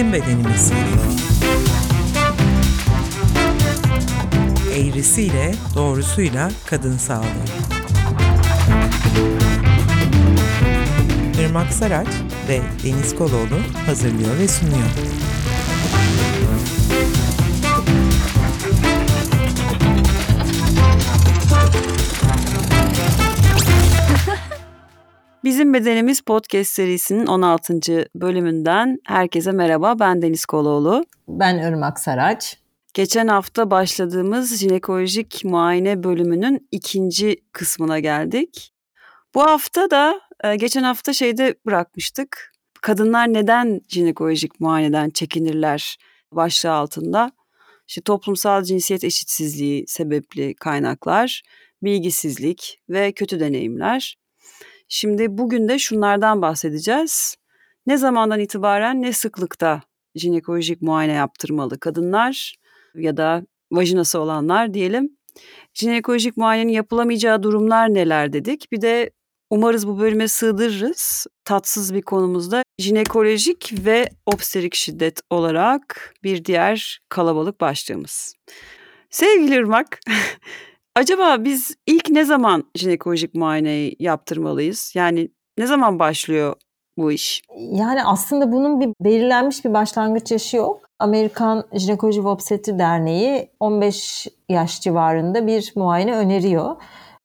Bizim Bedenimiz. Eğrisiyle, doğrusuyla kadın sağlığı. Irmak Saraç ve Deniz Koloğlu hazırlıyor ve sunuyor. Bizim Bedenimiz Podcast serisinin 16. bölümünden herkese merhaba. Ben Deniz Koloğlu. Ben Irmak Saraç. Geçen hafta başladığımız jinekolojik muayene bölümünün ikinci kısmına geldik. Bu hafta da e, geçen hafta şeyde bırakmıştık. Kadınlar neden jinekolojik muayeneden çekinirler başlığı altında. İşte toplumsal cinsiyet eşitsizliği sebepli kaynaklar, bilgisizlik ve kötü deneyimler. Şimdi bugün de şunlardan bahsedeceğiz. Ne zamandan itibaren ne sıklıkta jinekolojik muayene yaptırmalı kadınlar ya da vajinası olanlar diyelim. Jinekolojik muayenenin yapılamayacağı durumlar neler dedik. Bir de umarız bu bölüme sığdırırız. Tatsız bir konumuzda jinekolojik ve obstetrik şiddet olarak bir diğer kalabalık başlığımız. Sevgili Irmak, Acaba biz ilk ne zaman jinekolojik muayeneyi yaptırmalıyız? Yani ne zaman başlıyor bu iş? Yani aslında bunun bir belirlenmiş bir başlangıç yaşı yok. Amerikan Jinekoloji ve Obstetri Derneği 15 yaş civarında bir muayene öneriyor.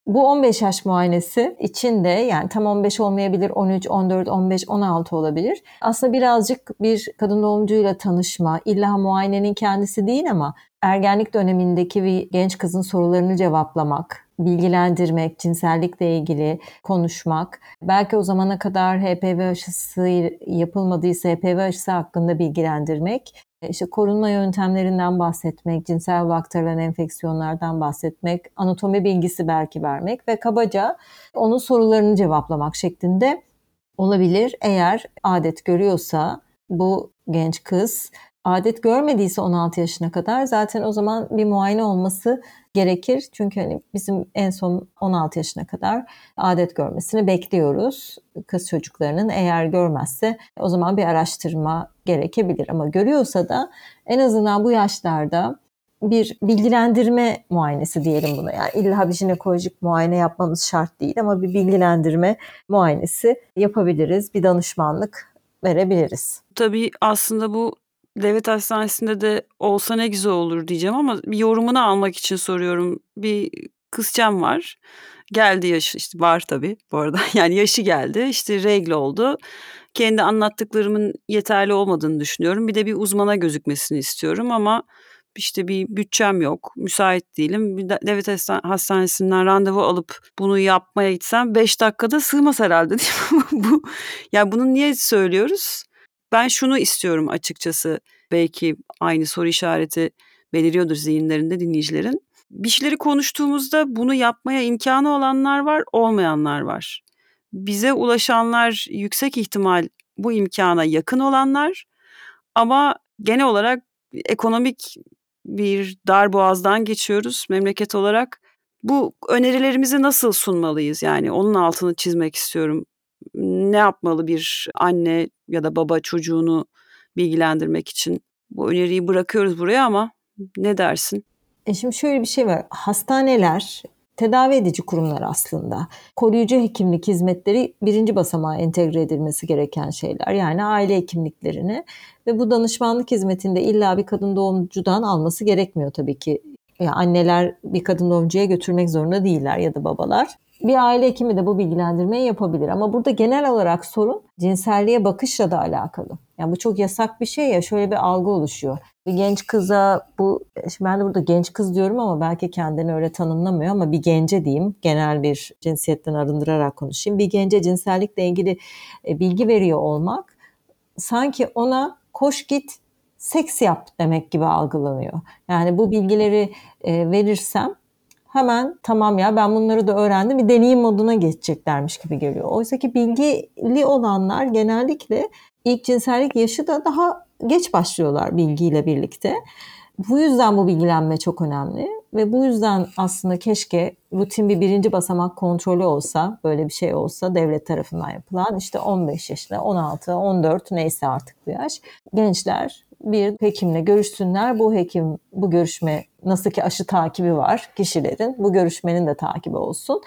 Bu 15 yaş muayenesi içinde yani tam 15 olmayabilir, 13, 14, 15, 16 olabilir. Aslında birazcık bir kadın doğumcuyla tanışma, illa muayenenin kendisi değil ama ergenlik dönemindeki bir genç kızın sorularını cevaplamak, bilgilendirmek, cinsellikle ilgili konuşmak, belki o zamana kadar HPV aşısı yapılmadıysa HPV aşısı hakkında bilgilendirmek, işte korunma yöntemlerinden bahsetmek, cinsel aktarılan enfeksiyonlardan bahsetmek, anatomi bilgisi belki vermek ve kabaca onun sorularını cevaplamak şeklinde olabilir. Eğer adet görüyorsa bu genç kız adet görmediyse 16 yaşına kadar zaten o zaman bir muayene olması gerekir. Çünkü hani bizim en son 16 yaşına kadar adet görmesini bekliyoruz kız çocuklarının. Eğer görmezse o zaman bir araştırma gerekebilir ama görüyorsa da en azından bu yaşlarda bir bilgilendirme muayenesi diyelim buna. Yani illa bir jinekolojik muayene yapmamız şart değil ama bir bilgilendirme muayenesi yapabiliriz. Bir danışmanlık verebiliriz. Tabii aslında bu devlet hastanesinde de olsa ne güzel olur diyeceğim ama bir yorumunu almak için soruyorum. Bir kızcam var. Geldi yaşı işte var tabii bu arada. Yani yaşı geldi. işte regl oldu. Kendi anlattıklarımın yeterli olmadığını düşünüyorum. Bir de bir uzmana gözükmesini istiyorum ama işte bir bütçem yok, müsait değilim. Bir devlet hastanesinden randevu alıp bunu yapmaya gitsem 5 dakikada sığmaz herhalde değil mi? Bu, yani bunu niye söylüyoruz? Ben şunu istiyorum açıkçası. Belki aynı soru işareti beliriyordur zihinlerinde dinleyicilerin. Bir şeyleri konuştuğumuzda bunu yapmaya imkanı olanlar var, olmayanlar var. Bize ulaşanlar yüksek ihtimal bu imkana yakın olanlar ama genel olarak ekonomik bir dar boğazdan geçiyoruz memleket olarak. Bu önerilerimizi nasıl sunmalıyız yani onun altını çizmek istiyorum ne yapmalı bir anne ya da baba çocuğunu bilgilendirmek için? Bu öneriyi bırakıyoruz buraya ama ne dersin? E şimdi şöyle bir şey var. Hastaneler tedavi edici kurumlar aslında. Koruyucu hekimlik hizmetleri birinci basamağa entegre edilmesi gereken şeyler. Yani aile hekimliklerini ve bu danışmanlık hizmetinde illa bir kadın doğumcudan alması gerekmiyor tabii ki. Yani anneler bir kadın doğumcuya götürmek zorunda değiller ya da babalar bir aile hekimi de bu bilgilendirmeyi yapabilir. Ama burada genel olarak sorun cinselliğe bakışla da alakalı. Yani bu çok yasak bir şey ya şöyle bir algı oluşuyor. Bir genç kıza bu, şimdi ben de burada genç kız diyorum ama belki kendini öyle tanımlamıyor ama bir gence diyeyim. Genel bir cinsiyetten arındırarak konuşayım. Bir gence cinsellikle ilgili e, bilgi veriyor olmak sanki ona koş git seks yap demek gibi algılanıyor. Yani bu bilgileri e, verirsem hemen tamam ya ben bunları da öğrendim bir deneyim moduna geçeceklermiş gibi geliyor. Oysa ki bilgili olanlar genellikle ilk cinsellik yaşı da daha geç başlıyorlar bilgiyle birlikte. Bu yüzden bu bilgilenme çok önemli. Ve bu yüzden aslında keşke rutin bir birinci basamak kontrolü olsa, böyle bir şey olsa devlet tarafından yapılan işte 15 yaşında, 16, 14 neyse artık bu yaş. Gençler bir hekimle görüşsünler. Bu hekim, bu görüşme nasıl ki aşı takibi var kişilerin. Bu görüşmenin de takibi olsun.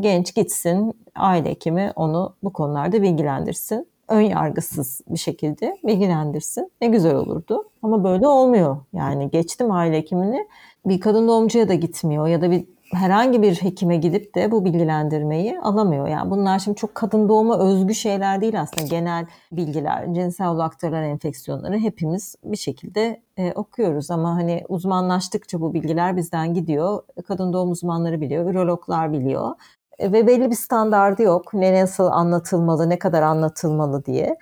Genç gitsin, aile hekimi onu bu konularda bilgilendirsin. Ön yargısız bir şekilde bilgilendirsin. Ne güzel olurdu. Ama böyle olmuyor. Yani geçtim aile hekimini bir kadın doğumcuya da gitmiyor ya da bir herhangi bir hekime gidip de bu bilgilendirmeyi alamıyor. Yani bunlar şimdi çok kadın doğuma özgü şeyler değil aslında. Genel bilgiler, cinsel yolu aktarılan enfeksiyonları hepimiz bir şekilde e, okuyoruz. Ama hani uzmanlaştıkça bu bilgiler bizden gidiyor. Kadın doğum uzmanları biliyor, ürologlar biliyor. E, ve belli bir standardı yok. Ne nasıl anlatılmalı, ne kadar anlatılmalı diye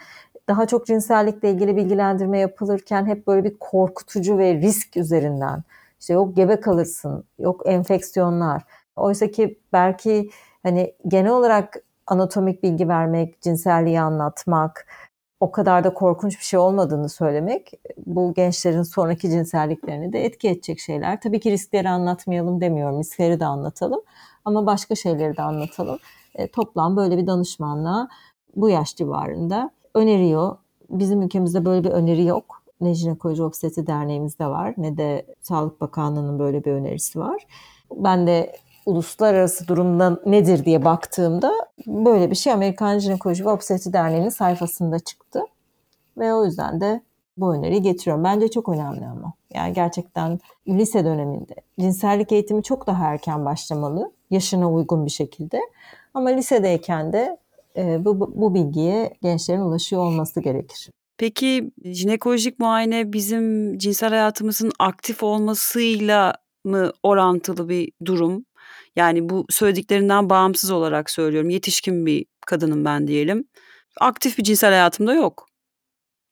daha çok cinsellikle ilgili bilgilendirme yapılırken hep böyle bir korkutucu ve risk üzerinden işte yok gebe kalırsın, yok enfeksiyonlar. Oysa ki belki hani genel olarak anatomik bilgi vermek, cinselliği anlatmak, o kadar da korkunç bir şey olmadığını söylemek bu gençlerin sonraki cinselliklerini de etki edecek şeyler. Tabii ki riskleri anlatmayalım demiyorum, riskleri de anlatalım ama başka şeyleri de anlatalım. E, toplam böyle bir danışmanlığa bu yaş civarında öneriyor. Bizim ülkemizde böyle bir öneri yok ne Jinekoloji Obstetri Derneğimizde var ne de Sağlık Bakanlığı'nın böyle bir önerisi var. Ben de uluslararası durumda nedir diye baktığımda böyle bir şey Amerikan Jinekoloji ve Obstetri Derneği'nin sayfasında çıktı. Ve o yüzden de bu öneriyi getiriyorum. Bence çok önemli ama. Yani gerçekten lise döneminde cinsellik eğitimi çok daha erken başlamalı. Yaşına uygun bir şekilde. Ama lisedeyken de e, bu, bu bilgiye gençlerin ulaşıyor olması gerekir. Peki jinekolojik muayene bizim cinsel hayatımızın aktif olmasıyla mı orantılı bir durum? Yani bu söylediklerinden bağımsız olarak söylüyorum. Yetişkin bir kadınım ben diyelim. Aktif bir cinsel hayatımda yok.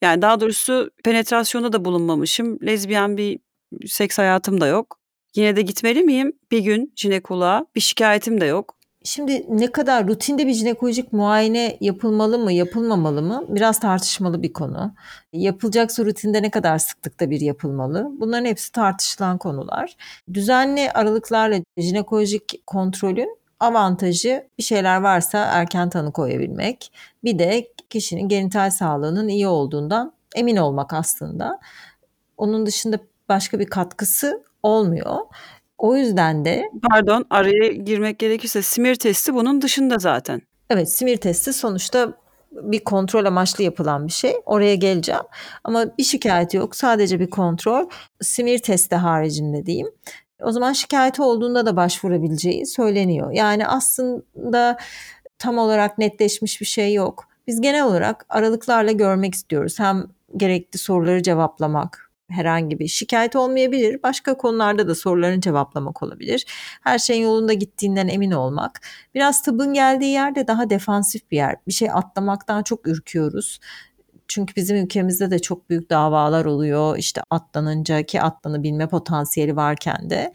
Yani daha doğrusu penetrasyonda da bulunmamışım. Lezbiyen bir seks hayatım da yok. Yine de gitmeli miyim? Bir gün jinekoloğa bir şikayetim de yok. Şimdi ne kadar rutinde bir jinekolojik muayene yapılmalı mı, yapılmamalı mı? Biraz tartışmalı bir konu. Yapılacaksa rutinde ne kadar sıklıkta bir yapılmalı? Bunların hepsi tartışılan konular. Düzenli aralıklarla jinekolojik kontrolün avantajı bir şeyler varsa erken tanı koyabilmek. Bir de kişinin genital sağlığının iyi olduğundan emin olmak aslında. Onun dışında başka bir katkısı olmuyor. O yüzden de Pardon, araya girmek gerekirse simir testi bunun dışında zaten. Evet, simir testi sonuçta bir kontrol amaçlı yapılan bir şey. Oraya geleceğim. Ama bir şikayeti yok. Sadece bir kontrol. Simir testi haricinde diyeyim. O zaman şikayeti olduğunda da başvurabileceği söyleniyor. Yani aslında tam olarak netleşmiş bir şey yok. Biz genel olarak aralıklarla görmek istiyoruz. Hem gerekli soruları cevaplamak, herhangi bir şikayet olmayabilir. Başka konularda da sorularını cevaplamak olabilir. Her şeyin yolunda gittiğinden emin olmak. Biraz tıbbın geldiği yerde daha defansif bir yer. Bir şey atlamaktan çok ürküyoruz. Çünkü bizim ülkemizde de çok büyük davalar oluyor. İşte atlanınca ki atlanabilme potansiyeli varken de.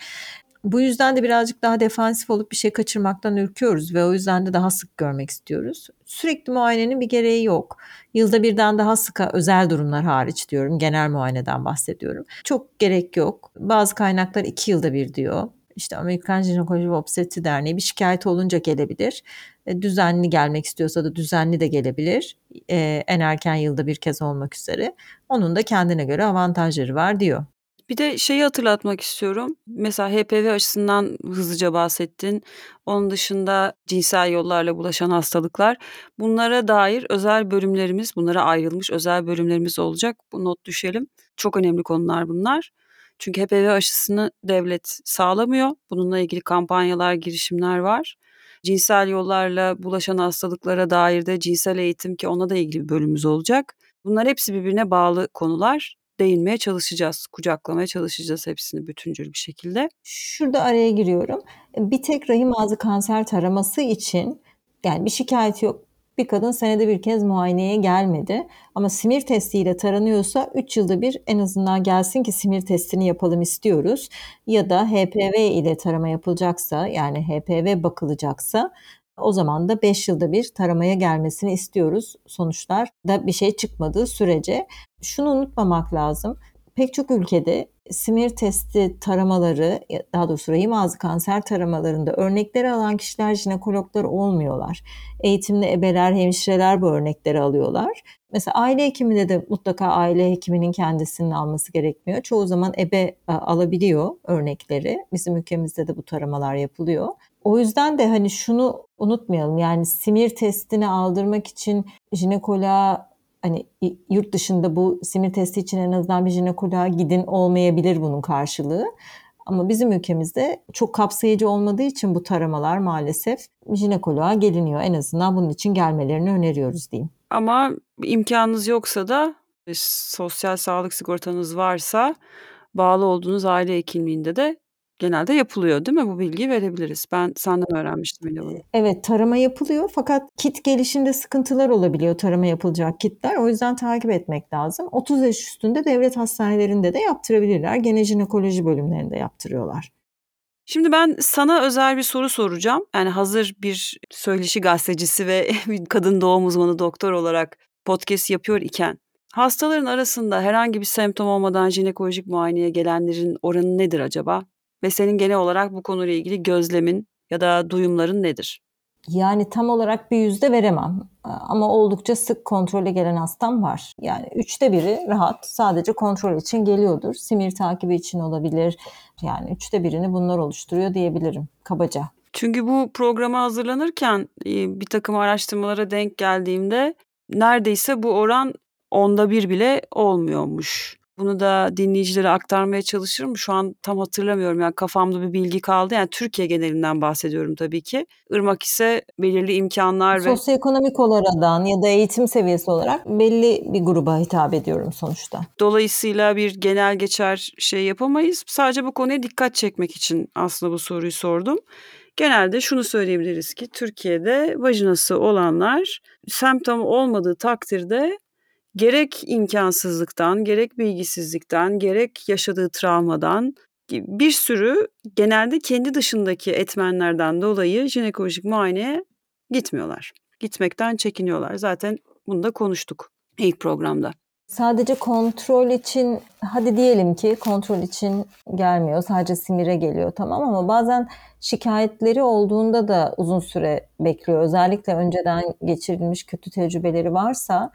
Bu yüzden de birazcık daha defansif olup bir şey kaçırmaktan ürküyoruz ve o yüzden de daha sık görmek istiyoruz. Sürekli muayenenin bir gereği yok. Yılda birden daha sıka özel durumlar hariç diyorum. Genel muayeneden bahsediyorum. Çok gerek yok. Bazı kaynaklar iki yılda bir diyor. İşte Amerikan Jinekoloji ve Obstetri Derneği bir şikayet olunca gelebilir. E, düzenli gelmek istiyorsa da düzenli de gelebilir. E, en erken yılda bir kez olmak üzere. Onun da kendine göre avantajları var diyor. Bir de şeyi hatırlatmak istiyorum. Mesela HPV aşısından hızlıca bahsettin. Onun dışında cinsel yollarla bulaşan hastalıklar. Bunlara dair özel bölümlerimiz, bunlara ayrılmış özel bölümlerimiz olacak. Bu not düşelim. Çok önemli konular bunlar. Çünkü HPV aşısını devlet sağlamıyor. Bununla ilgili kampanyalar, girişimler var. Cinsel yollarla bulaşan hastalıklara dair de cinsel eğitim ki ona da ilgili bir bölümümüz olacak. Bunlar hepsi birbirine bağlı konular değinmeye çalışacağız, kucaklamaya çalışacağız hepsini bütüncül bir şekilde. Şurada araya giriyorum. Bir tek rahim ağzı kanser taraması için yani bir şikayet yok. Bir kadın senede bir kez muayeneye gelmedi. Ama simir testiyle taranıyorsa 3 yılda bir en azından gelsin ki simir testini yapalım istiyoruz. Ya da HPV ile tarama yapılacaksa yani HPV bakılacaksa o zaman da 5 yılda bir taramaya gelmesini istiyoruz. Sonuçlar da bir şey çıkmadığı sürece şunu unutmamak lazım. pek çok ülkede simir testi taramaları, daha doğrusu rahim ağzı kanser taramalarında örnekleri alan kişiler jinekologlar olmuyorlar. Eğitimli ebeler, hemşireler bu örnekleri alıyorlar. Mesela aile hekiminde de mutlaka aile hekiminin kendisinin alması gerekmiyor. Çoğu zaman ebe alabiliyor örnekleri. Bizim ülkemizde de bu taramalar yapılıyor. O yüzden de hani şunu unutmayalım. Yani simir testini aldırmak için jinekoloğa hani yurt dışında bu simir testi için en azından bir jinekoloğa gidin olmayabilir bunun karşılığı. Ama bizim ülkemizde çok kapsayıcı olmadığı için bu taramalar maalesef jinekoloğa geliniyor. En azından bunun için gelmelerini öneriyoruz diyeyim. Ama imkanınız yoksa da e, sosyal sağlık sigortanız varsa bağlı olduğunuz aile hekimliğinde de genelde yapılıyor değil mi? Bu bilgiyi verebiliriz. Ben senden öğrenmiştim yine bunu. Evet tarama yapılıyor fakat kit gelişinde sıkıntılar olabiliyor tarama yapılacak kitler. O yüzden takip etmek lazım. 30 yaş üstünde devlet hastanelerinde de yaptırabilirler. Gene jinekoloji bölümlerinde yaptırıyorlar. Şimdi ben sana özel bir soru soracağım. Yani hazır bir söyleşi gazetecisi ve bir kadın doğum uzmanı doktor olarak podcast yapıyor iken hastaların arasında herhangi bir semptom olmadan jinekolojik muayeneye gelenlerin oranı nedir acaba? Ve senin genel olarak bu konuyla ilgili gözlemin ya da duyumların nedir? Yani tam olarak bir yüzde veremem. Ama oldukça sık kontrole gelen hastam var. Yani üçte biri rahat sadece kontrol için geliyordur. Simir takibi için olabilir. Yani üçte birini bunlar oluşturuyor diyebilirim kabaca. Çünkü bu programa hazırlanırken bir takım araştırmalara denk geldiğimde neredeyse bu oran onda bir bile olmuyormuş. Bunu da dinleyicilere aktarmaya çalışırım. Şu an tam hatırlamıyorum yani kafamda bir bilgi kaldı. Yani Türkiye genelinden bahsediyorum tabii ki. Irmak ise belirli imkanlar ve... Sosyoekonomik olaraktan ya da eğitim seviyesi olarak belli bir gruba hitap ediyorum sonuçta. Dolayısıyla bir genel geçer şey yapamayız. Sadece bu konuya dikkat çekmek için aslında bu soruyu sordum. Genelde şunu söyleyebiliriz ki Türkiye'de vajinası olanlar semptom olmadığı takdirde gerek imkansızlıktan, gerek bilgisizlikten, gerek yaşadığı travmadan bir sürü genelde kendi dışındaki etmenlerden dolayı jinekolojik muayeneye gitmiyorlar. Gitmekten çekiniyorlar. Zaten bunu da konuştuk ilk programda. Sadece kontrol için hadi diyelim ki kontrol için gelmiyor. Sadece simire geliyor tamam ama bazen şikayetleri olduğunda da uzun süre bekliyor. Özellikle önceden geçirilmiş kötü tecrübeleri varsa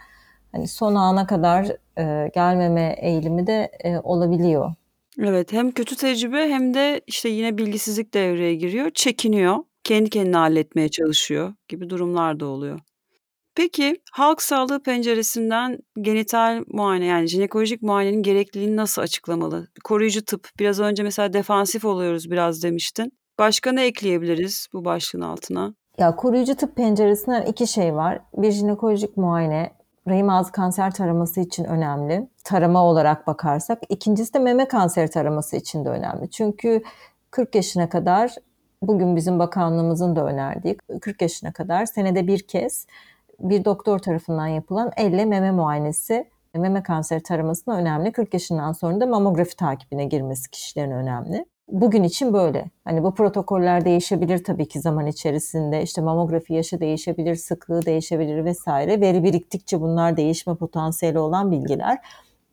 hani son ana kadar e, gelmeme eğilimi de e, olabiliyor. Evet hem kötü tecrübe hem de işte yine bilgisizlik devreye giriyor. Çekiniyor. Kendi kendine halletmeye çalışıyor gibi durumlar da oluyor. Peki halk sağlığı penceresinden genital muayene yani jinekolojik muayenenin gerekliliğini nasıl açıklamalı? Koruyucu tıp biraz önce mesela defansif oluyoruz biraz demiştin. Başka ne ekleyebiliriz bu başlığın altına? Ya koruyucu tıp penceresinden iki şey var. Bir jinekolojik muayene rahim ağzı kanser taraması için önemli. Tarama olarak bakarsak. İkincisi de meme kanseri taraması için de önemli. Çünkü 40 yaşına kadar bugün bizim bakanlığımızın da önerdiği 40 yaşına kadar senede bir kez bir doktor tarafından yapılan elle meme muayenesi meme kanseri taramasına önemli. 40 yaşından sonra da mamografi takibine girmesi kişilerin önemli bugün için böyle. Hani bu protokoller değişebilir tabii ki zaman içerisinde. İşte mamografi yaşı değişebilir, sıklığı değişebilir vesaire. Veri biriktikçe bunlar değişme potansiyeli olan bilgiler.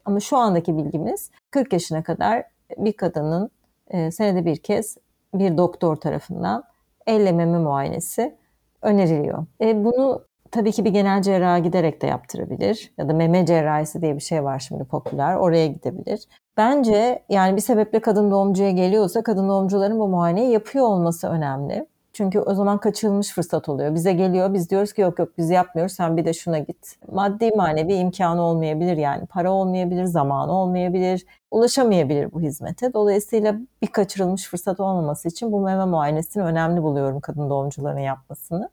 Ama şu andaki bilgimiz 40 yaşına kadar bir kadının e, senede bir kez bir doktor tarafından elle meme muayenesi öneriliyor. E, bunu tabii ki bir genel cerraha giderek de yaptırabilir. Ya da meme cerrahisi diye bir şey var şimdi popüler. Oraya gidebilir. Bence yani bir sebeple kadın doğumcuya geliyorsa kadın doğumcuların bu muayeneyi yapıyor olması önemli. Çünkü o zaman kaçırılmış fırsat oluyor. Bize geliyor biz diyoruz ki yok yok biz yapmıyoruz sen bir de şuna git. Maddi manevi imkanı olmayabilir yani para olmayabilir, zamanı olmayabilir, ulaşamayabilir bu hizmete. Dolayısıyla bir kaçırılmış fırsat olmaması için bu meme muayenesini önemli buluyorum kadın doğumcuların yapmasını.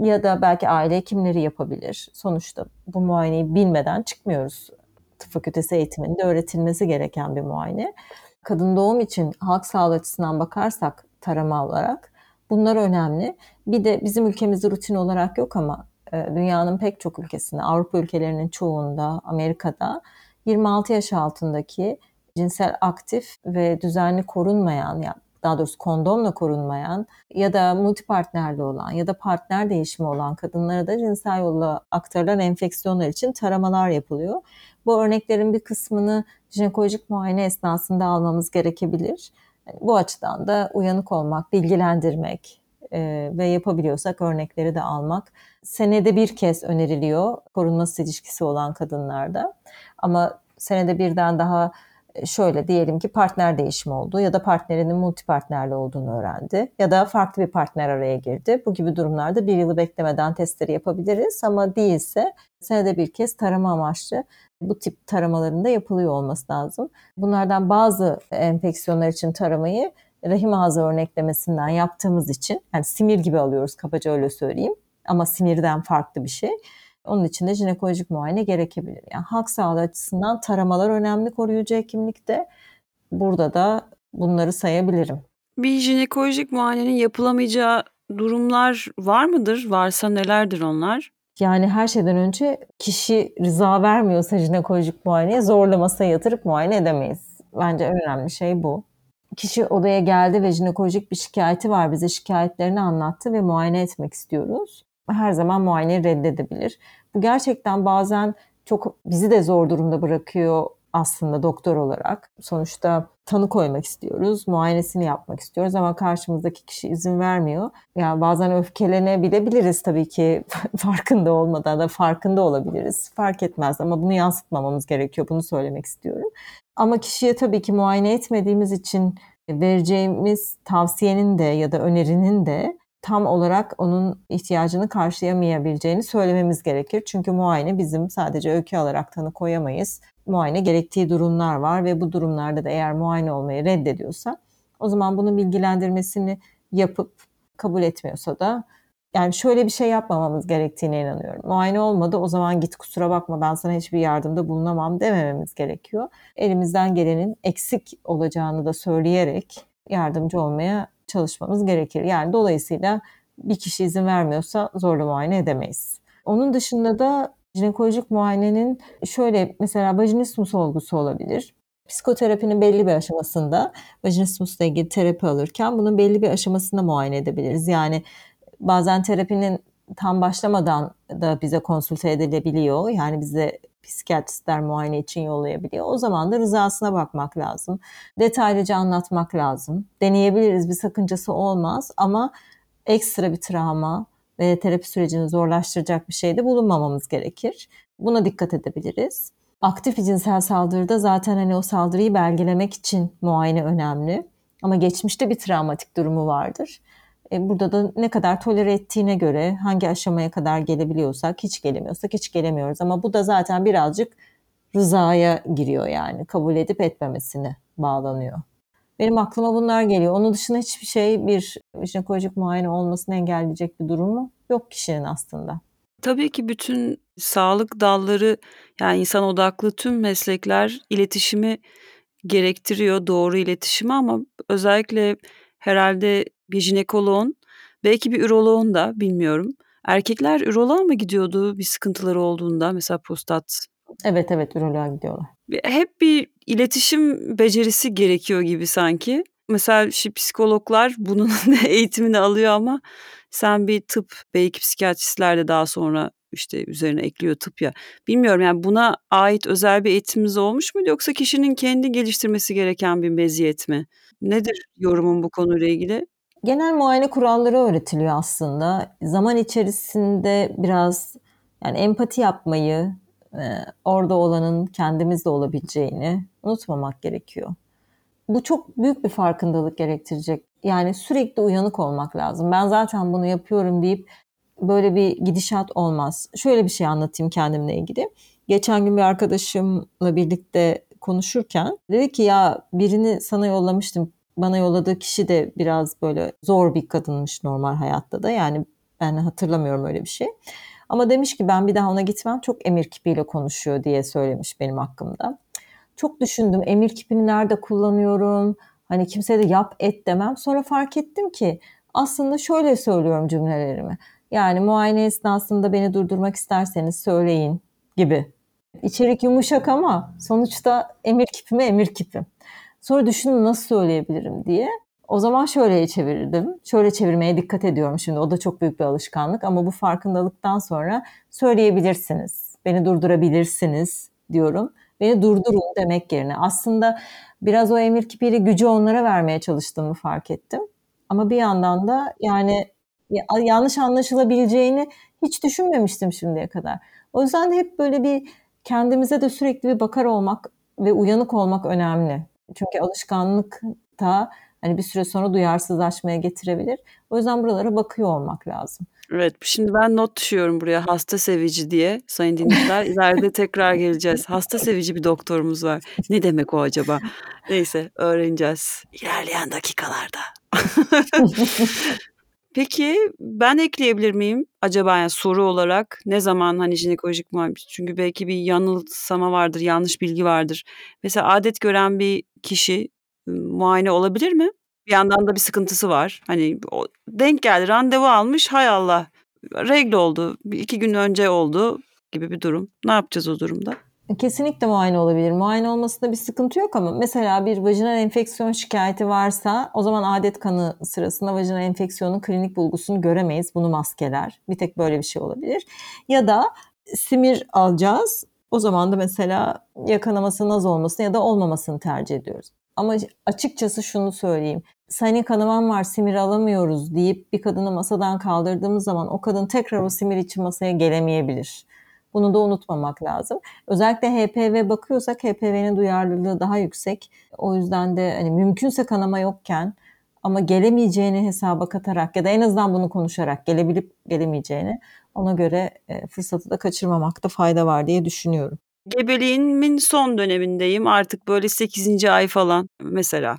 Ya da belki aile hekimleri yapabilir. Sonuçta bu muayeneyi bilmeden çıkmıyoruz tıp fakültesi eğitiminde öğretilmesi gereken bir muayene. Kadın doğum için halk sağlığı açısından bakarsak tarama olarak bunlar önemli. Bir de bizim ülkemizde rutin olarak yok ama e, dünyanın pek çok ülkesinde, Avrupa ülkelerinin çoğunda, Amerika'da 26 yaş altındaki cinsel aktif ve düzenli korunmayan yani daha doğrusu kondomla korunmayan ya da multipartnerli olan ya da partner değişimi olan kadınlara da cinsel yolla aktarılan enfeksiyonlar için taramalar yapılıyor. Bu örneklerin bir kısmını jinekolojik muayene esnasında almamız gerekebilir. Bu açıdan da uyanık olmak, bilgilendirmek e, ve yapabiliyorsak örnekleri de almak senede bir kez öneriliyor korunması ilişkisi olan kadınlarda. Ama senede birden daha şöyle diyelim ki partner değişimi oldu ya da partnerinin multipartnerli olduğunu öğrendi ya da farklı bir partner araya girdi. Bu gibi durumlarda bir yılı beklemeden testleri yapabiliriz ama değilse senede bir kez tarama amaçlı bu tip taramaların da yapılıyor olması lazım. Bunlardan bazı enfeksiyonlar için taramayı rahim ağzı örneklemesinden yaptığımız için yani simir gibi alıyoruz kabaca öyle söyleyeyim ama sinirden farklı bir şey. Onun için de jinekolojik muayene gerekebilir. Yani halk sağlığı açısından taramalar önemli koruyucu hekimlikte. Burada da bunları sayabilirim. Bir jinekolojik muayenenin yapılamayacağı durumlar var mıdır? Varsa nelerdir onlar? Yani her şeyden önce kişi rıza vermiyorsa jinekolojik muayeneye zorla masaya yatırıp muayene edemeyiz. Bence en önemli şey bu. Kişi odaya geldi ve jinekolojik bir şikayeti var. Bize şikayetlerini anlattı ve muayene etmek istiyoruz her zaman muayene reddedebilir. Bu gerçekten bazen çok bizi de zor durumda bırakıyor aslında doktor olarak. Sonuçta tanı koymak istiyoruz, muayenesini yapmak istiyoruz ama karşımızdaki kişi izin vermiyor. Yani bazen öfkelenebilebiliriz tabii ki farkında olmadan da farkında olabiliriz. Fark etmez ama bunu yansıtmamamız gerekiyor. Bunu söylemek istiyorum. Ama kişiye tabii ki muayene etmediğimiz için vereceğimiz tavsiyenin de ya da önerinin de tam olarak onun ihtiyacını karşılayamayabileceğini söylememiz gerekir. Çünkü muayene bizim sadece öykü alarak tanı koyamayız. Muayene gerektiği durumlar var ve bu durumlarda da eğer muayene olmayı reddediyorsa o zaman bunun bilgilendirmesini yapıp kabul etmiyorsa da yani şöyle bir şey yapmamamız gerektiğine inanıyorum. Muayene olmadı o zaman git kusura bakma ben sana hiçbir yardımda bulunamam demememiz gerekiyor. Elimizden gelenin eksik olacağını da söyleyerek yardımcı olmaya çalışmamız gerekir. Yani dolayısıyla bir kişi izin vermiyorsa zorla muayene edemeyiz. Onun dışında da jinekolojik muayenenin şöyle mesela vajinismus olgusu olabilir. Psikoterapinin belli bir aşamasında vajinismusla ilgili terapi alırken bunun belli bir aşamasında muayene edebiliriz. Yani bazen terapinin tam başlamadan da bize konsülte edilebiliyor. Yani bize psikiyatristler muayene için yollayabiliyor. O zaman da rızasına bakmak lazım. Detaylıca anlatmak lazım. Deneyebiliriz bir sakıncası olmaz ama ekstra bir travma ve terapi sürecini zorlaştıracak bir şey de bulunmamamız gerekir. Buna dikkat edebiliriz. Aktif bir cinsel saldırıda zaten hani o saldırıyı belgelemek için muayene önemli. Ama geçmişte bir travmatik durumu vardır. E, burada da ne kadar tolere ettiğine göre hangi aşamaya kadar gelebiliyorsak hiç gelemiyorsak hiç gelemiyoruz. Ama bu da zaten birazcık rızaya giriyor yani kabul edip etmemesine bağlanıyor. Benim aklıma bunlar geliyor. Onun dışında hiçbir şey bir jinekolojik muayene olmasını engelleyecek bir durumu yok kişinin aslında. Tabii ki bütün sağlık dalları yani insan odaklı tüm meslekler iletişimi gerektiriyor, doğru iletişimi ama özellikle herhalde bir jinekoloğun, belki bir üroloğun da bilmiyorum. Erkekler üroloğa mı gidiyordu bir sıkıntıları olduğunda mesela prostat? Evet evet üroloğa gidiyorlar. Hep bir iletişim becerisi gerekiyor gibi sanki. Mesela işte psikologlar bunun eğitimini alıyor ama sen bir tıp belki psikiyatristler de daha sonra işte üzerine ekliyor tıp ya. Bilmiyorum yani buna ait özel bir eğitimimiz olmuş mu yoksa kişinin kendi geliştirmesi gereken bir meziyet mi? Nedir yorumun bu konuyla ilgili? Genel muayene kuralları öğretiliyor aslında. Zaman içerisinde biraz yani empati yapmayı, e, orada olanın kendimizde olabileceğini unutmamak gerekiyor. Bu çok büyük bir farkındalık gerektirecek. Yani sürekli uyanık olmak lazım. Ben zaten bunu yapıyorum deyip böyle bir gidişat olmaz. Şöyle bir şey anlatayım kendimle ilgili. Geçen gün bir arkadaşımla birlikte konuşurken dedi ki ya birini sana yollamıştım bana yolladığı kişi de biraz böyle zor bir kadınmış normal hayatta da. Yani ben hatırlamıyorum öyle bir şey. Ama demiş ki ben bir daha ona gitmem çok emir kipiyle konuşuyor diye söylemiş benim hakkımda. Çok düşündüm emir kipini nerede kullanıyorum? Hani kimseye de yap et demem. Sonra fark ettim ki aslında şöyle söylüyorum cümlelerimi. Yani muayene esnasında beni durdurmak isterseniz söyleyin gibi. İçerik yumuşak ama sonuçta emir kipime emir kipim. Sonra düşündüm nasıl söyleyebilirim diye. O zaman şöyle çevirdim. Şöyle çevirmeye dikkat ediyorum şimdi. O da çok büyük bir alışkanlık ama bu farkındalıktan sonra söyleyebilirsiniz. Beni durdurabilirsiniz diyorum. Beni durdurun demek yerine. Aslında biraz o emir kipiri gücü onlara vermeye çalıştığımı fark ettim. Ama bir yandan da yani yanlış anlaşılabileceğini hiç düşünmemiştim şimdiye kadar. O yüzden de hep böyle bir kendimize de sürekli bir bakar olmak ve uyanık olmak önemli. Çünkü alışkanlık da hani bir süre sonra duyarsızlaşmaya getirebilir. O yüzden buralara bakıyor olmak lazım. Evet, şimdi ben not düşüyorum buraya hasta sevici diye sayın dinleyiciler. İleride tekrar geleceğiz. Hasta sevici bir doktorumuz var. Ne demek o acaba? Neyse öğreneceğiz ilerleyen dakikalarda. Peki ben ekleyebilir miyim acaba yani soru olarak ne zaman hani jinekolojik muayene çünkü belki bir yanılsama vardır, yanlış bilgi vardır. Mesela adet gören bir kişi muayene olabilir mi? Bir yandan da bir sıkıntısı var. Hani denk geldi, randevu almış, hay Allah regl oldu, iki gün önce oldu gibi bir durum. Ne yapacağız o durumda? Kesinlikle muayene olabilir. Muayene olmasında bir sıkıntı yok ama mesela bir vajinal enfeksiyon şikayeti varsa o zaman adet kanı sırasında vajinal enfeksiyonun klinik bulgusunu göremeyiz. Bunu maskeler. Bir tek böyle bir şey olabilir. Ya da simir alacağız. O zaman da mesela ya kanamasının az olmasını ya da olmamasını tercih ediyoruz. Ama açıkçası şunu söyleyeyim. Senin kanaman var simir alamıyoruz deyip bir kadını masadan kaldırdığımız zaman o kadın tekrar o simir için masaya gelemeyebilir. Bunu da unutmamak lazım. Özellikle HPV bakıyorsak HPV'nin duyarlılığı daha yüksek. O yüzden de hani mümkünse kanama yokken ama gelemeyeceğini hesaba katarak ya da en azından bunu konuşarak gelebilip gelemeyeceğini ona göre e, fırsatı da kaçırmamakta fayda var diye düşünüyorum. Gebeliğimin son dönemindeyim. Artık böyle 8. ay falan mesela.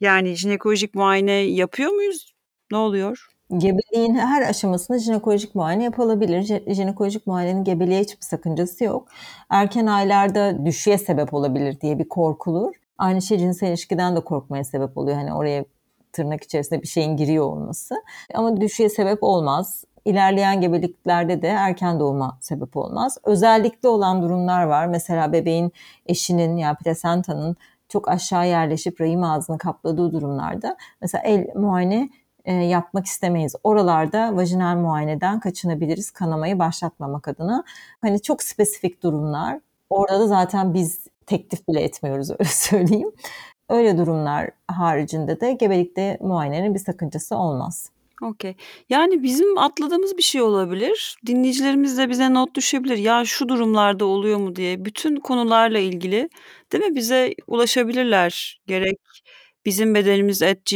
Yani jinekolojik muayene yapıyor muyuz? Ne oluyor? Gebeliğin her aşamasında jinekolojik muayene yapılabilir. Jinekolojik muayenenin gebeliğe hiçbir sakıncası yok. Erken aylarda düşüye sebep olabilir diye bir korkulur. Aynı şey cinsel ilişkiden de korkmaya sebep oluyor. Hani oraya tırnak içerisinde bir şeyin giriyor olması. Ama düşüye sebep olmaz. İlerleyen gebeliklerde de erken doğuma sebep olmaz. Özellikle olan durumlar var. Mesela bebeğin eşinin yani plasentanın çok aşağı yerleşip rahim ağzını kapladığı durumlarda mesela el muayene e, yapmak istemeyiz. Oralarda vajinal muayeneden kaçınabiliriz kanamayı başlatmamak adına. Hani çok spesifik durumlar. Orada da zaten biz teklif bile etmiyoruz öyle söyleyeyim. Öyle durumlar haricinde de gebelikte muayenenin bir sakıncası olmaz. Okey. Yani bizim atladığımız bir şey olabilir. Dinleyicilerimiz de bize not düşebilir. Ya şu durumlarda oluyor mu diye. Bütün konularla ilgili değil mi bize ulaşabilirler. Gerek bizim bedenimiz at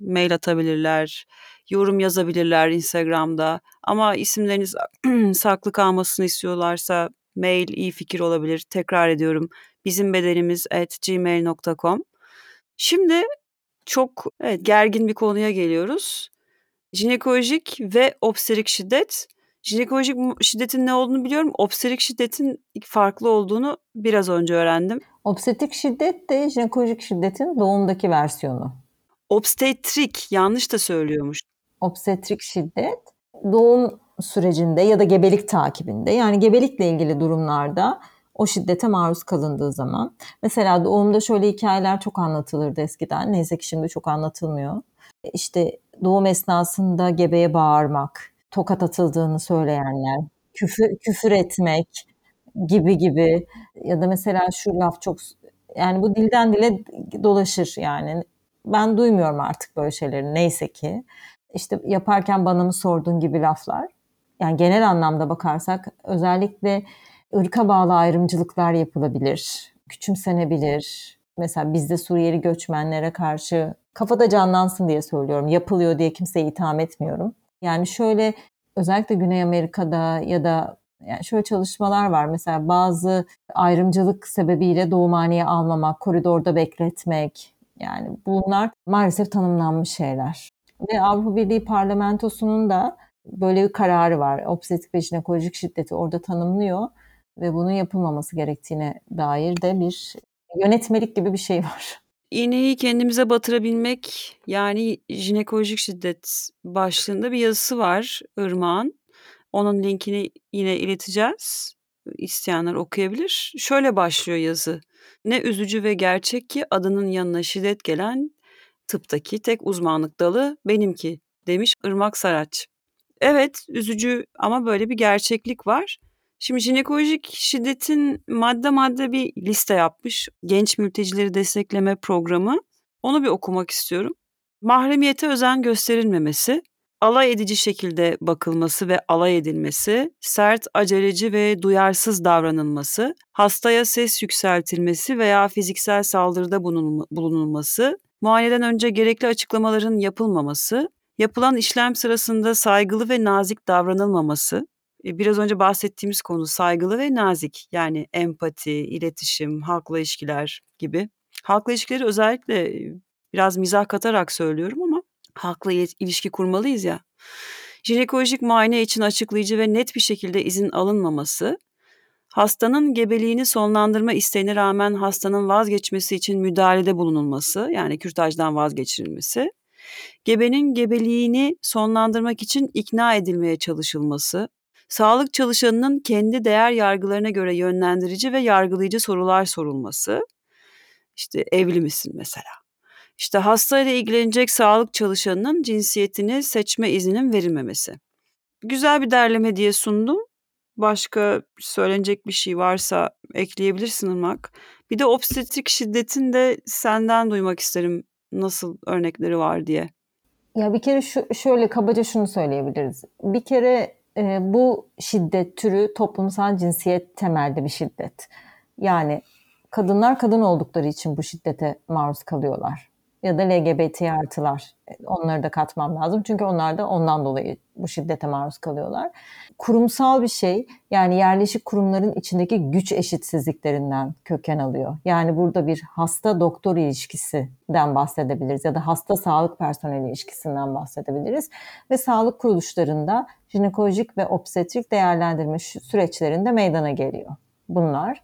mail atabilirler. Yorum yazabilirler Instagram'da. Ama isimleriniz saklı kalmasını istiyorlarsa mail iyi fikir olabilir. Tekrar ediyorum. Bizim bedenimiz at. Şimdi çok evet, gergin bir konuya geliyoruz. Jinekolojik ve obstetrik şiddet. Jinekolojik şiddetin ne olduğunu biliyorum. Obstetrik şiddetin farklı olduğunu biraz önce öğrendim. Obstetrik şiddet de jinekolojik şiddetin doğumdaki versiyonu. Obstetrik yanlış da söylüyormuş. Obstetrik şiddet doğum sürecinde ya da gebelik takibinde yani gebelikle ilgili durumlarda o şiddete maruz kalındığı zaman. Mesela doğumda şöyle hikayeler çok anlatılırdı eskiden. Neyse ki şimdi çok anlatılmıyor. İşte doğum esnasında gebeye bağırmak, tokat atıldığını söyleyenler, küfür, küfür etmek gibi gibi ya da mesela şu laf çok yani bu dilden dile dolaşır yani. Ben duymuyorum artık böyle şeyleri neyse ki. İşte yaparken bana mı sordun gibi laflar. Yani genel anlamda bakarsak özellikle ırka bağlı ayrımcılıklar yapılabilir, küçümsenebilir. Mesela bizde Suriyeli göçmenlere karşı kafada canlansın diye söylüyorum. Yapılıyor diye kimseye itham etmiyorum. Yani şöyle özellikle Güney Amerika'da ya da yani şöyle çalışmalar var. Mesela bazı ayrımcılık sebebiyle doğumhaneye almamak, koridorda bekletmek. Yani bunlar maalesef tanımlanmış şeyler. Ve Avrupa Birliği Parlamentosu'nun da böyle bir kararı var. Obstetrik ve jinekolojik şiddeti orada tanımlıyor ve bunun yapılmaması gerektiğine dair de bir yönetmelik gibi bir şey var. İğneyi kendimize batırabilmek yani jinekolojik şiddet başlığında bir yazısı var Irmak'ın. Onun linkini yine ileteceğiz. İsteyenler okuyabilir. Şöyle başlıyor yazı. Ne üzücü ve gerçek ki adının yanına şiddet gelen tıptaki tek uzmanlık dalı benimki demiş Irmak Saraç. Evet üzücü ama böyle bir gerçeklik var. Şimdi jinekolojik şiddetin madde madde bir liste yapmış. Genç mültecileri destekleme programı. Onu bir okumak istiyorum. Mahremiyete özen gösterilmemesi, alay edici şekilde bakılması ve alay edilmesi, sert, aceleci ve duyarsız davranılması, hastaya ses yükseltilmesi veya fiziksel saldırıda bulunulması, muayeneden önce gerekli açıklamaların yapılmaması, yapılan işlem sırasında saygılı ve nazik davranılmaması, biraz önce bahsettiğimiz konu saygılı ve nazik yani empati, iletişim, halkla ilişkiler gibi. Halkla ilişkileri özellikle biraz mizah katarak söylüyorum ama halkla ilişki kurmalıyız ya. Jinekolojik muayene için açıklayıcı ve net bir şekilde izin alınmaması, hastanın gebeliğini sonlandırma isteğine rağmen hastanın vazgeçmesi için müdahalede bulunulması, yani kürtajdan vazgeçirilmesi, gebenin gebeliğini sonlandırmak için ikna edilmeye çalışılması, sağlık çalışanının kendi değer yargılarına göre yönlendirici ve yargılayıcı sorular sorulması, işte evli misin mesela? İşte hastayla ilgilenecek sağlık çalışanının cinsiyetini seçme izninin verilmemesi. Güzel bir derleme diye sundum. Başka söylenecek bir şey varsa ekleyebilirsin Irmak. Bir de obstetrik şiddetin de senden duymak isterim nasıl örnekleri var diye. Ya bir kere şu, şöyle kabaca şunu söyleyebiliriz. Bir kere e, bu şiddet türü toplumsal cinsiyet temelde bir şiddet. Yani kadınlar kadın oldukları için bu şiddete maruz kalıyorlar ya da LGBT artılar. Onları da katmam lazım. Çünkü onlar da ondan dolayı bu şiddete maruz kalıyorlar. Kurumsal bir şey yani yerleşik kurumların içindeki güç eşitsizliklerinden köken alıyor. Yani burada bir hasta doktor ilişkisinden bahsedebiliriz ya da hasta sağlık personeli ilişkisinden bahsedebiliriz. Ve sağlık kuruluşlarında jinekolojik ve obstetrik değerlendirme süreçlerinde meydana geliyor bunlar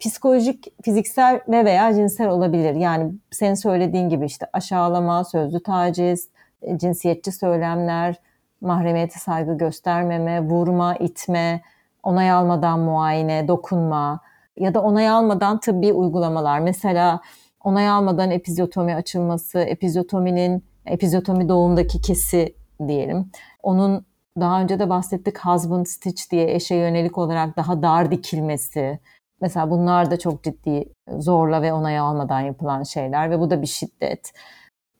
psikolojik, fiziksel ve veya cinsel olabilir. Yani senin söylediğin gibi işte aşağılama, sözlü taciz, e, cinsiyetçi söylemler, mahremiyete saygı göstermeme, vurma, itme, onay almadan muayene, dokunma ya da onay almadan tıbbi uygulamalar. Mesela onay almadan epizyotomi açılması, epizyotominin epizyotomi doğumdaki kesi diyelim. Onun daha önce de bahsettik husband stitch diye eşe yönelik olarak daha dar dikilmesi, Mesela bunlar da çok ciddi zorla ve onay almadan yapılan şeyler ve bu da bir şiddet.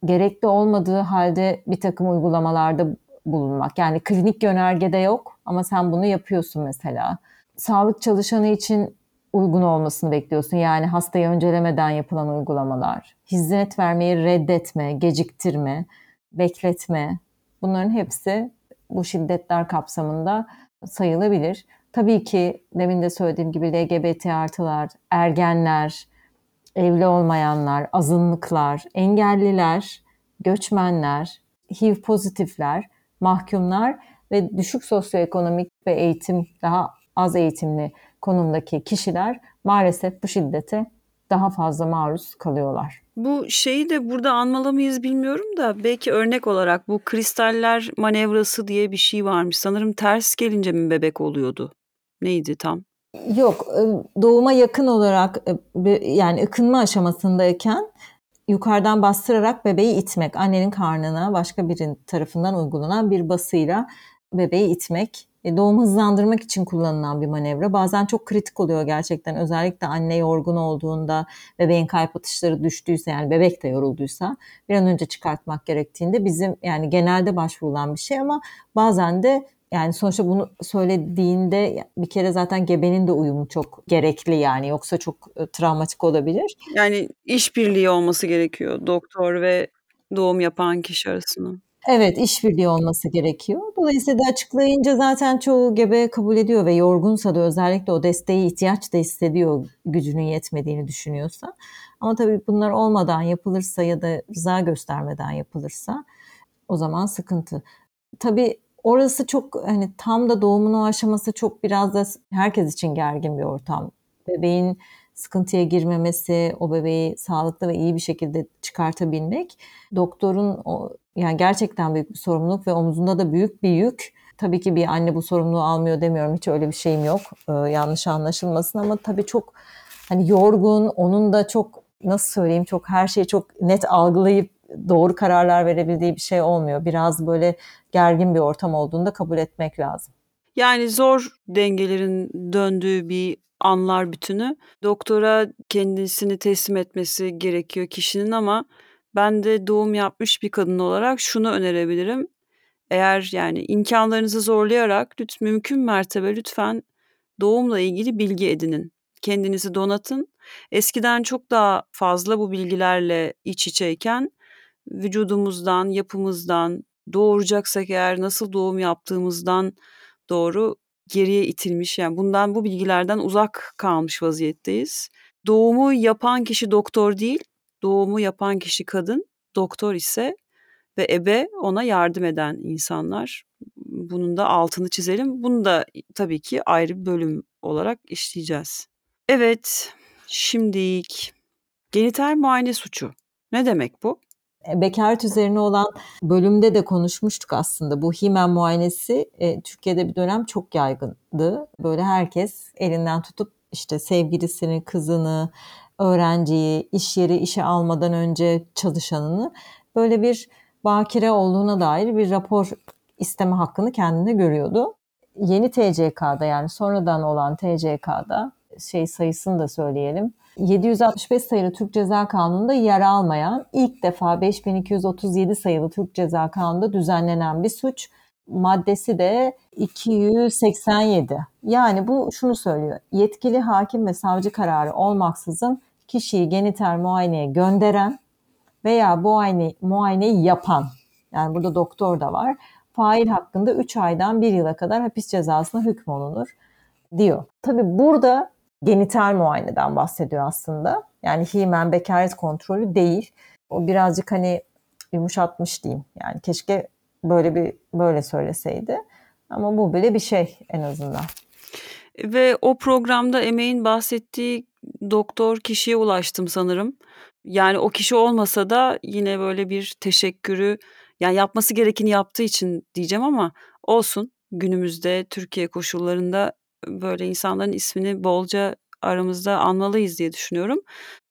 Gerekli olmadığı halde bir takım uygulamalarda bulunmak. Yani klinik yönergede yok ama sen bunu yapıyorsun mesela. Sağlık çalışanı için uygun olmasını bekliyorsun. Yani hastayı öncelemeden yapılan uygulamalar. Hizmet vermeyi reddetme, geciktirme, bekletme. Bunların hepsi bu şiddetler kapsamında sayılabilir. Tabii ki demin de söylediğim gibi LGBT artılar, ergenler, evli olmayanlar, azınlıklar, engelliler, göçmenler, HIV pozitifler, mahkumlar ve düşük sosyoekonomik ve eğitim daha az eğitimli konumdaki kişiler maalesef bu şiddete daha fazla maruz kalıyorlar. Bu şeyi de burada anmalı mıyız bilmiyorum da belki örnek olarak bu kristaller manevrası diye bir şey varmış. Sanırım ters gelince mi bebek oluyordu? Neydi tam? Yok, doğuma yakın olarak yani ıkınma aşamasındayken yukarıdan bastırarak bebeği itmek, annenin karnına başka birinin tarafından uygulanan bir basıyla bebeği itmek, e, doğumu hızlandırmak için kullanılan bir manevra. Bazen çok kritik oluyor gerçekten. Özellikle anne yorgun olduğunda, bebeğin kalp atışları düştüyse yani bebek de yorulduysa bir an önce çıkartmak gerektiğinde bizim yani genelde başvurulan bir şey ama bazen de yani sonuçta bunu söylediğinde bir kere zaten gebenin de uyumu çok gerekli yani yoksa çok e, travmatik olabilir. Yani işbirliği olması gerekiyor doktor ve doğum yapan kişi arasında. Evet, işbirliği olması gerekiyor. Dolayısıyla açıklayınca zaten çoğu gebe kabul ediyor ve yorgunsa da özellikle o desteği ihtiyaç da hissediyor gücünün yetmediğini düşünüyorsa. Ama tabii bunlar olmadan yapılırsa ya da rıza göstermeden yapılırsa o zaman sıkıntı. Tabii orası çok hani tam da doğumun o aşaması çok biraz da herkes için gergin bir ortam. Bebeğin sıkıntıya girmemesi, o bebeği sağlıklı ve iyi bir şekilde çıkartabilmek doktorun o yani gerçekten büyük bir sorumluluk ve omuzunda da büyük bir yük. Tabii ki bir anne bu sorumluluğu almıyor demiyorum. Hiç öyle bir şeyim yok. Ee, yanlış anlaşılmasın ama tabii çok hani yorgun, onun da çok nasıl söyleyeyim çok her şeyi çok net algılayıp doğru kararlar verebildiği bir şey olmuyor. Biraz böyle gergin bir ortam olduğunda kabul etmek lazım. Yani zor dengelerin döndüğü bir anlar bütünü. Doktora kendisini teslim etmesi gerekiyor kişinin ama ben de doğum yapmış bir kadın olarak şunu önerebilirim. Eğer yani imkanlarınızı zorlayarak mümkün mertebe lütfen doğumla ilgili bilgi edinin. Kendinizi donatın. Eskiden çok daha fazla bu bilgilerle iç içeyken vücudumuzdan, yapımızdan, doğuracaksak eğer nasıl doğum yaptığımızdan doğru geriye itilmiş. Yani bundan bu bilgilerden uzak kalmış vaziyetteyiz. Doğumu yapan kişi doktor değil, doğumu yapan kişi kadın, doktor ise ve ebe ona yardım eden insanlar. Bunun da altını çizelim. Bunu da tabii ki ayrı bir bölüm olarak işleyeceğiz. Evet, şimdilik genital muayene suçu. Ne demek bu? E, bekaret üzerine olan bölümde de konuşmuştuk aslında. Bu himen muayenesi e, Türkiye'de bir dönem çok yaygındı. Böyle herkes elinden tutup işte sevgilisini, kızını, öğrenciyi, iş yeri işe almadan önce çalışanını böyle bir bakire olduğuna dair bir rapor isteme hakkını kendine görüyordu. Yeni TCK'da yani sonradan olan TCK'da şey sayısını da söyleyelim. 765 sayılı Türk Ceza Kanunu'nda yer almayan ilk defa 5237 sayılı Türk Ceza Kanunu'nda düzenlenen bir suç. Maddesi de 287. Yani bu şunu söylüyor. Yetkili hakim ve savcı kararı olmaksızın kişiyi genital muayeneye gönderen veya muayene, muayeneyi yapan yani burada doktor da var. Fail hakkında 3 aydan 1 yıla kadar hapis cezasına hükmolunur diyor. Tabi burada genital muayeneden bahsediyor aslında. Yani himen bekaret kontrolü değil. O birazcık hani yumuşatmış diyeyim. Yani keşke böyle bir böyle söyleseydi. Ama bu bile bir şey en azından. Ve o programda emeğin bahsettiği doktor kişiye ulaştım sanırım. Yani o kişi olmasa da yine böyle bir teşekkürü yani yapması gerekeni yaptığı için diyeceğim ama olsun. Günümüzde Türkiye koşullarında böyle insanların ismini bolca aramızda anmalıyız diye düşünüyorum.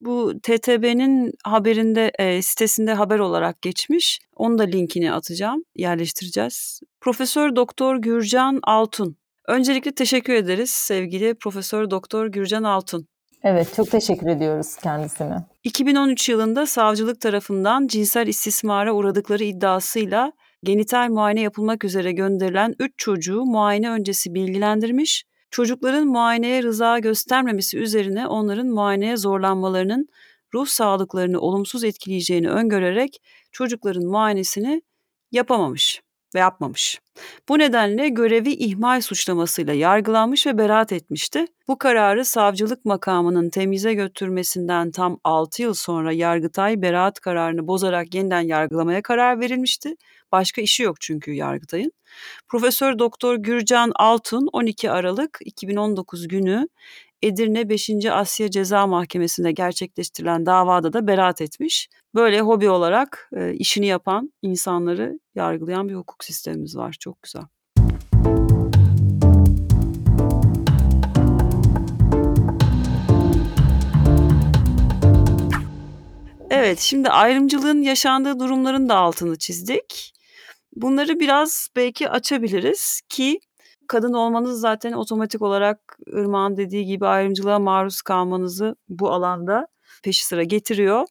Bu TTB'nin haberinde e, sitesinde haber olarak geçmiş. Onu da linkini atacağım, yerleştireceğiz. Profesör Doktor Gürcan Altun. Öncelikle teşekkür ederiz sevgili Profesör Doktor Gürcan Altun. Evet, çok teşekkür ediyoruz kendisine. 2013 yılında savcılık tarafından cinsel istismara uğradıkları iddiasıyla genital muayene yapılmak üzere gönderilen 3 çocuğu muayene öncesi bilgilendirmiş Çocukların muayeneye rıza göstermemesi üzerine onların muayeneye zorlanmalarının ruh sağlıklarını olumsuz etkileyeceğini öngörerek çocukların muayenesini yapamamış ve yapmamış. Bu nedenle görevi ihmal suçlamasıyla yargılanmış ve beraat etmişti. Bu kararı savcılık makamının temize götürmesinden tam 6 yıl sonra Yargıtay beraat kararını bozarak yeniden yargılamaya karar verilmişti. Başka işi yok çünkü Yargıtay'ın. Profesör Doktor Gürcan Altun 12 Aralık 2019 günü Edirne 5. Asya Ceza Mahkemesi'nde gerçekleştirilen davada da beraat etmiş. Böyle hobi olarak e, işini yapan insanları yargılayan bir hukuk sistemimiz var. Çok güzel. Evet, şimdi ayrımcılığın yaşandığı durumların da altını çizdik. Bunları biraz belki açabiliriz ki kadın olmanız zaten otomatik olarak Irmak'ın dediği gibi ayrımcılığa maruz kalmanızı bu alanda peşi sıra getiriyor.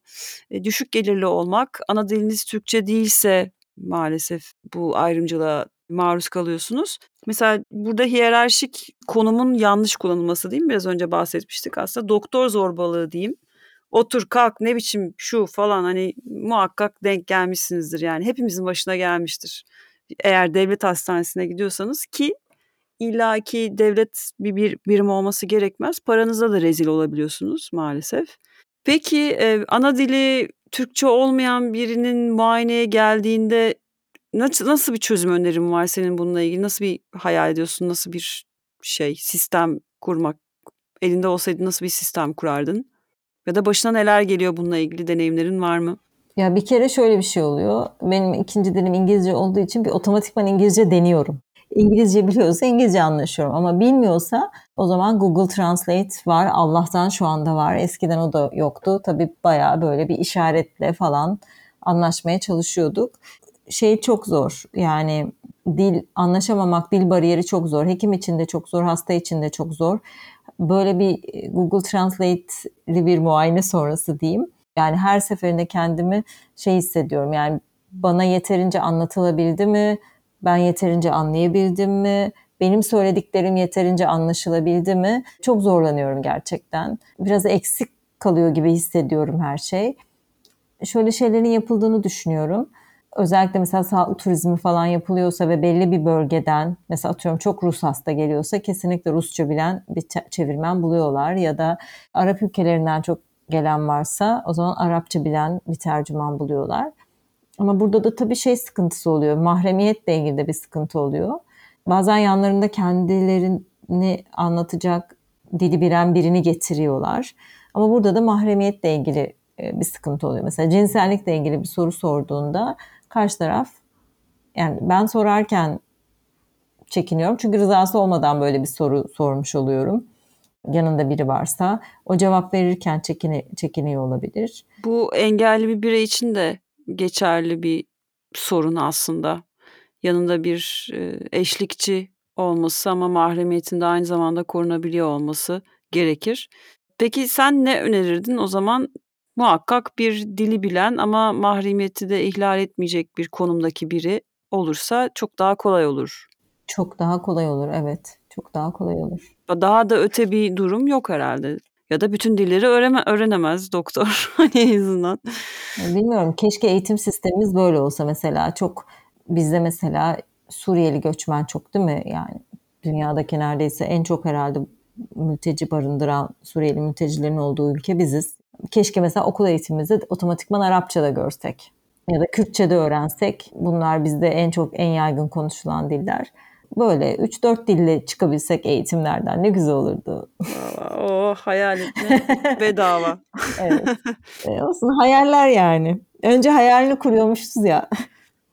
E, düşük gelirli olmak, ana diliniz Türkçe değilse maalesef bu ayrımcılığa maruz kalıyorsunuz. Mesela burada hiyerarşik konumun yanlış kullanılması mi? Biraz önce bahsetmiştik aslında. Doktor zorbalığı diyeyim otur kalk ne biçim şu falan hani muhakkak denk gelmişsinizdir yani hepimizin başına gelmiştir. Eğer devlet hastanesine gidiyorsanız ki illaki devlet bir, bir birim olması gerekmez. Paranıza da rezil olabiliyorsunuz maalesef. Peki e, ana dili Türkçe olmayan birinin muayeneye geldiğinde nasıl, nasıl bir çözüm önerim var senin bununla ilgili? Nasıl bir hayal ediyorsun? Nasıl bir şey sistem kurmak? Elinde olsaydı nasıl bir sistem kurardın? Ya da başına neler geliyor bununla ilgili deneyimlerin var mı? Ya bir kere şöyle bir şey oluyor. Benim ikinci dilim İngilizce olduğu için bir otomatikman İngilizce deniyorum. İngilizce biliyorsa İngilizce anlaşıyorum ama bilmiyorsa o zaman Google Translate var. Allah'tan şu anda var. Eskiden o da yoktu. Tabii bayağı böyle bir işaretle falan anlaşmaya çalışıyorduk. Şey çok zor. Yani dil anlaşamamak, dil bariyeri çok zor. Hekim için de çok zor, hasta için de çok zor. Böyle bir e, Google Translate'li bir muayene sonrası diyeyim. Yani her seferinde kendimi şey hissediyorum. Yani bana yeterince anlatılabildi mi? Ben yeterince anlayabildim mi? Benim söylediklerim yeterince anlaşılabildi mi? Çok zorlanıyorum gerçekten. Biraz eksik kalıyor gibi hissediyorum her şey. Şöyle şeylerin yapıldığını düşünüyorum. Özellikle mesela sağlık turizmi falan yapılıyorsa ve belli bir bölgeden mesela atıyorum çok Rus hasta geliyorsa kesinlikle Rusça bilen bir çevirmen buluyorlar ya da Arap ülkelerinden çok gelen varsa o zaman Arapça bilen bir tercüman buluyorlar. Ama burada da tabii şey sıkıntısı oluyor. Mahremiyetle ilgili de bir sıkıntı oluyor. Bazen yanlarında kendilerini anlatacak dili bilen birini getiriyorlar. Ama burada da mahremiyetle ilgili e, bir sıkıntı oluyor. Mesela cinsellikle ilgili bir soru sorduğunda karşı taraf yani ben sorarken çekiniyorum. Çünkü rızası olmadan böyle bir soru sormuş oluyorum. Yanında biri varsa o cevap verirken çekini, çekiniyor olabilir. Bu engelli bir birey için de geçerli bir sorun aslında. Yanında bir eşlikçi olması ama mahremiyetinde aynı zamanda korunabiliyor olması gerekir. Peki sen ne önerirdin? O zaman muhakkak bir dili bilen ama mahremiyeti de ihlal etmeyecek bir konumdaki biri olursa çok daha kolay olur. Çok daha kolay olur evet. Çok daha kolay olur. Daha da öte bir durum yok herhalde. Ya da bütün dilleri öğreme, öğrenemez doktor hani en azından. Bilmiyorum. Keşke eğitim sistemimiz böyle olsa mesela. Çok bizde mesela Suriyeli göçmen çok değil mi? Yani dünyadaki neredeyse en çok herhalde mülteci barındıran Suriyeli mültecilerin olduğu ülke biziz. Keşke mesela okul eğitimimizde otomatikman Arapça da görsek. Ya da Kürtçe de öğrensek. Bunlar bizde en çok en yaygın konuşulan diller. Böyle 3-4 dille çıkabilsek eğitimlerden ne güzel olurdu. o oh, hayal etme bedava. evet. E, olsun hayaller yani. Önce hayalini kuruyormuşuz ya.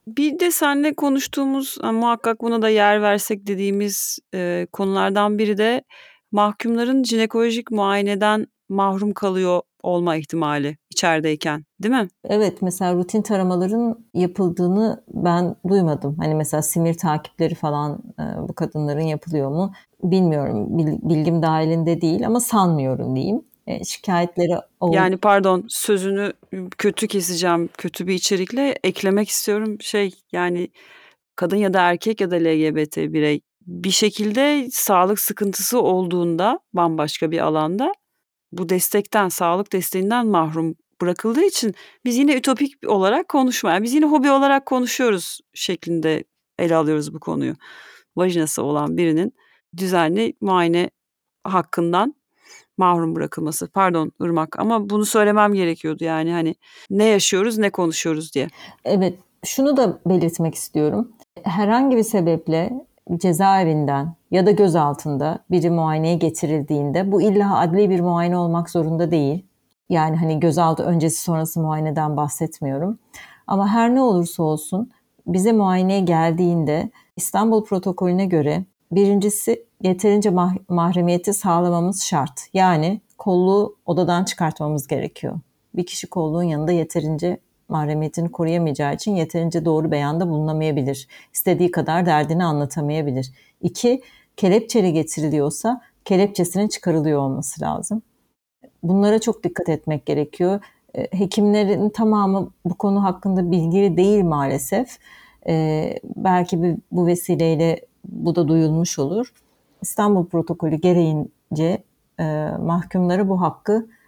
Bir de seninle konuştuğumuz muhakkak buna da yer versek dediğimiz e, konulardan biri de mahkumların jinekolojik muayeneden mahrum kalıyor olma ihtimali içerideyken değil mi? Evet mesela rutin taramaların yapıldığını ben duymadım. Hani mesela simir takipleri falan e, bu kadınların yapılıyor mu bilmiyorum. Bilgim dahilinde değil ama sanmıyorum diyeyim. E, şikayetleri oldu. Yani pardon sözünü kötü keseceğim kötü bir içerikle eklemek istiyorum. Şey yani kadın ya da erkek ya da LGBT birey bir şekilde sağlık sıkıntısı olduğunda bambaşka bir alanda bu destekten, sağlık desteğinden mahrum bırakıldığı için biz yine ütopik olarak konuşmaya, biz yine hobi olarak konuşuyoruz şeklinde ele alıyoruz bu konuyu. Vajinası olan birinin düzenli muayene hakkından mahrum bırakılması. Pardon Irmak ama bunu söylemem gerekiyordu yani hani ne yaşıyoruz ne konuşuyoruz diye. Evet şunu da belirtmek istiyorum. Herhangi bir sebeple cezaevinden ya da gözaltında biri muayeneye getirildiğinde bu illa adli bir muayene olmak zorunda değil. Yani hani gözaltı öncesi sonrası muayeneden bahsetmiyorum. Ama her ne olursa olsun bize muayeneye geldiğinde İstanbul protokolüne göre birincisi yeterince mah- mahremiyeti sağlamamız şart. Yani kolluğu odadan çıkartmamız gerekiyor. Bir kişi kolluğun yanında yeterince mahremiyetini koruyamayacağı için yeterince doğru beyanda bulunamayabilir. İstediği kadar derdini anlatamayabilir. İki, kelepçeli getiriliyorsa kelepçesinin çıkarılıyor olması lazım. Bunlara çok dikkat etmek gerekiyor. E, hekimlerin tamamı bu konu hakkında bilgili değil maalesef. Ee, belki bu vesileyle bu da duyulmuş olur. İstanbul protokolü gereğince e, mahkumlara bu hakkı e,